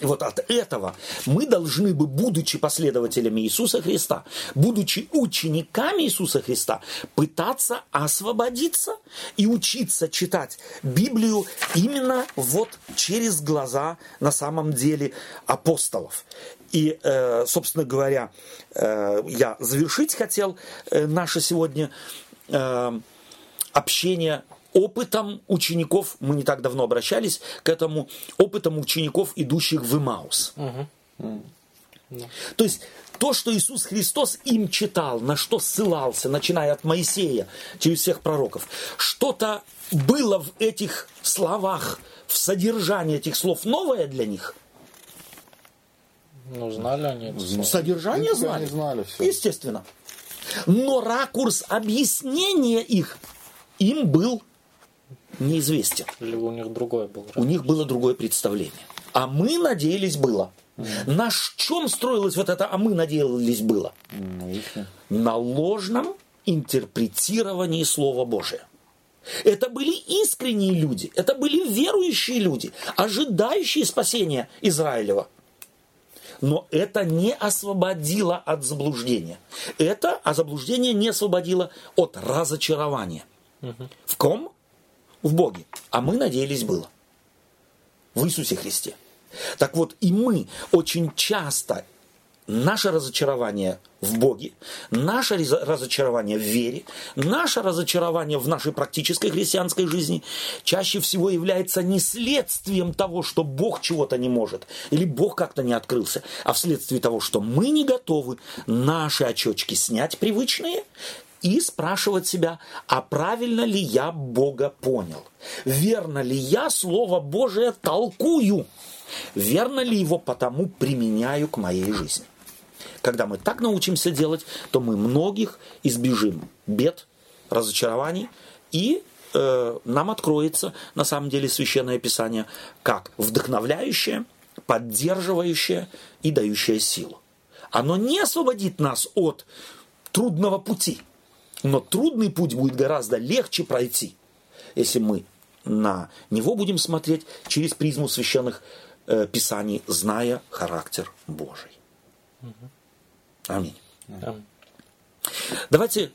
Вот от этого мы должны бы, будучи последователями Иисуса Христа, будучи учениками Иисуса Христа, пытаться освободиться и учиться читать Библию именно вот через глаза на самом деле апостолов. И, э, собственно говоря, э, я завершить хотел э, наше сегодня общение опытом учеников, мы не так давно обращались к этому, опытом учеников, идущих в Имаус. Угу. То есть то, что Иисус Христос им читал, на что ссылался, начиная от Моисея, через всех пророков, что-то было в этих словах, в содержании этих слов новое для них?
Ну, знали они это.
Содержание
ну,
знали.
Они знали все.
Естественно. Но ракурс объяснения их им был неизвестен.
Или у них другое было?
У них было другое представление. А мы надеялись было. Mm. На чем строилось вот это «а мы надеялись было»?
Mm.
На ложном интерпретировании Слова Божия. Это были искренние люди, это были верующие люди, ожидающие спасения Израилева. Но это не освободило от заблуждения. Это, а заблуждение не освободило от разочарования. Угу. В ком? В Боге. А мы надеялись было. В Иисусе Христе. Так вот, и мы очень часто наше разочарование в Боге, наше разочарование в вере, наше разочарование в нашей практической христианской жизни чаще всего является не следствием того, что Бог чего-то не может, или Бог как-то не открылся, а вследствие того, что мы не готовы наши очечки снять привычные и спрашивать себя, а правильно ли я Бога понял? Верно ли я Слово Божие толкую? Верно ли его потому применяю к моей жизни? Когда мы так научимся делать, то мы многих избежим бед, разочарований и э, нам откроется на самом деле священное писание как вдохновляющее, поддерживающее и дающее силу. Оно не освободит нас от трудного пути – но трудный путь будет гораздо легче пройти, если мы на него будем смотреть через призму священных э, писаний, зная характер Божий. Аминь. Аминь. Давайте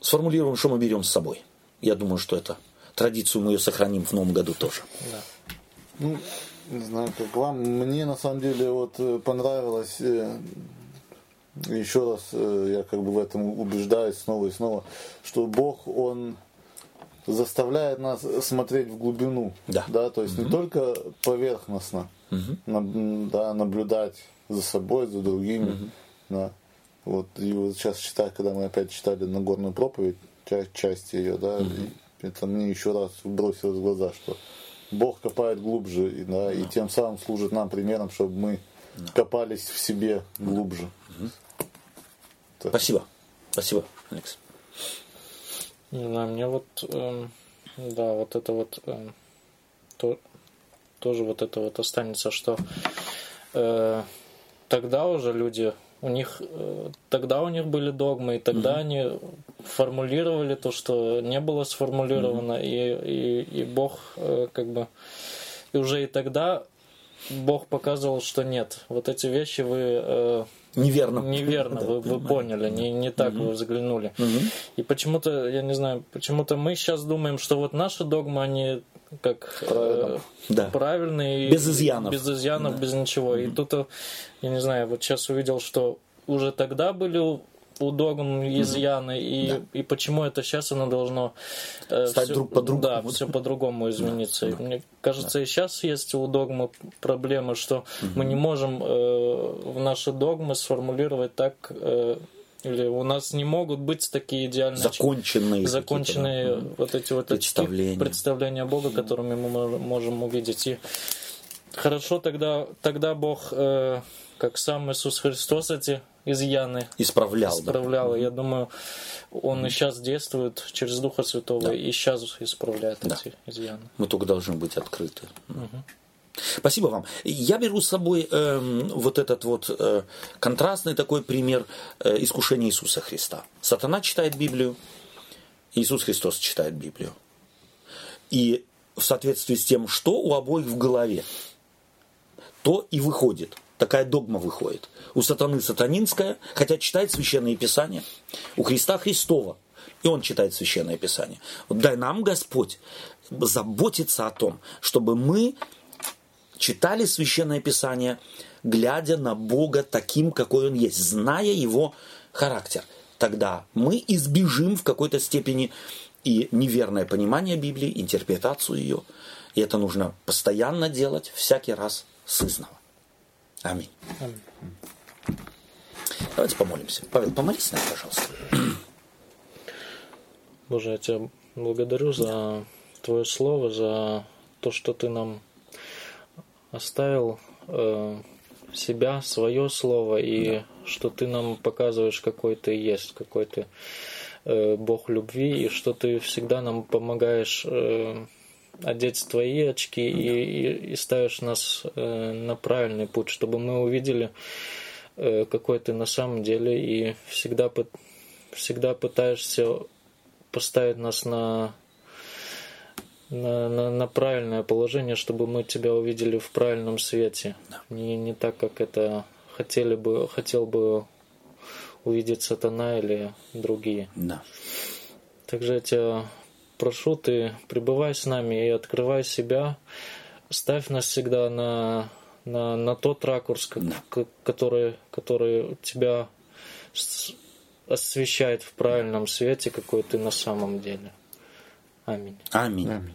сформулируем, что мы берем с собой. Я думаю, что это традицию мы ее сохраним в новом году тоже. Да.
Ну, не знаю, как вам. Мне на самом деле вот э, понравилось э, еще раз э, я как бы в этом убеждаюсь снова и снова, что Бог, Он заставляет нас смотреть в глубину.
Да.
да то есть угу. не только поверхностно угу. на, да, наблюдать за собой, за другими. Угу. Да. Вот, и вот сейчас читаю, когда мы опять читали Нагорную проповедь, часть, часть ее, да, угу. и это мне еще раз бросилось в глаза, что Бог копает глубже, и, да, и тем самым служит нам примером, чтобы мы копались в себе глубже.
Спасибо. Спасибо, Алекс.
Не знаю, мне вот, э, да, вот это вот, э, то, тоже вот это вот останется, что э, тогда уже люди, у них, э, тогда у них были догмы, и тогда mm-hmm. они формулировали то, что не было сформулировано, mm-hmm. и, и, и Бог э, как бы, и уже и тогда Бог показывал, что нет, вот эти вещи вы э,
неверно.
Неверно, вы, вы поняли, не, не так угу. вы взглянули. Угу. И почему-то, я не знаю, почему-то мы сейчас думаем, что вот наши догмы, они как
э,
да. правильные.
Без изъянов.
Без изъянов, да. без ничего. Угу. И тут, э, я не знаю, вот сейчас увидел, что уже тогда были у догм изъяны, и, да. и почему это сейчас оно должно
э, стать все, друг по-другому.
Да, все по-другому измениться. Да. Мне кажется, да. и сейчас есть у догмы проблемы, что mm мы не можем э, в наши догмы сформулировать так. Э, или у нас не могут быть такие идеальные
законченные,
законченные да. вот эти вот представления, представления Бога, которыми мы можем увидеть. И хорошо тогда, тогда Бог, э, как сам Иисус Христос, эти изъяны
исправлял.
Исправлял. Да. Я думаю, он и сейчас действует через Духа Святого да. и сейчас исправляет да. эти изъяны.
Мы только должны быть открыты. Угу. Спасибо вам. Я беру с собой э, вот этот вот э, контрастный такой пример э, искушения Иисуса Христа. Сатана читает Библию, Иисус Христос читает Библию. И в соответствии с тем, что у обоих в голове. то и выходит. Такая догма выходит. У сатаны сатанинская, хотя читает Священное Писание. У Христа Христова. И он читает Священное Писание. Вот дай нам, Господь, заботиться о том, чтобы мы читали Священное Писание, глядя на Бога таким, какой Он есть, зная Его характер. Тогда мы избежим в какой-то степени и неверное понимание Библии, интерпретацию ее. И это нужно постоянно делать, всякий раз сызново. Аминь. Аминь. Давайте помолимся. Павел, помолись нам, пожалуйста.
Боже, я тебя благодарю за Твое Слово, за то, что Ты нам оставил э, себя, свое Слово, и да. что Ты нам показываешь, какой Ты есть, какой Ты э, Бог любви, и что Ты всегда нам помогаешь э, одеть твои очки да. и, и, и ставишь нас э, на правильный путь, чтобы мы увидели, э, какой Ты на самом деле, и всегда, всегда пытаешься поставить нас на, на, на, на правильное положение, чтобы мы тебя увидели в правильном свете. Да. Не, не так, как это хотели бы, хотел бы увидеть сатана или другие.
Да.
Также я тебя прошу, ты пребывай с нами и открывай себя, ставь нас всегда на, на, на тот ракурс, да. который, который тебя освещает в правильном свете, какой ты на самом деле. Аминь.
Аминь. Аминь.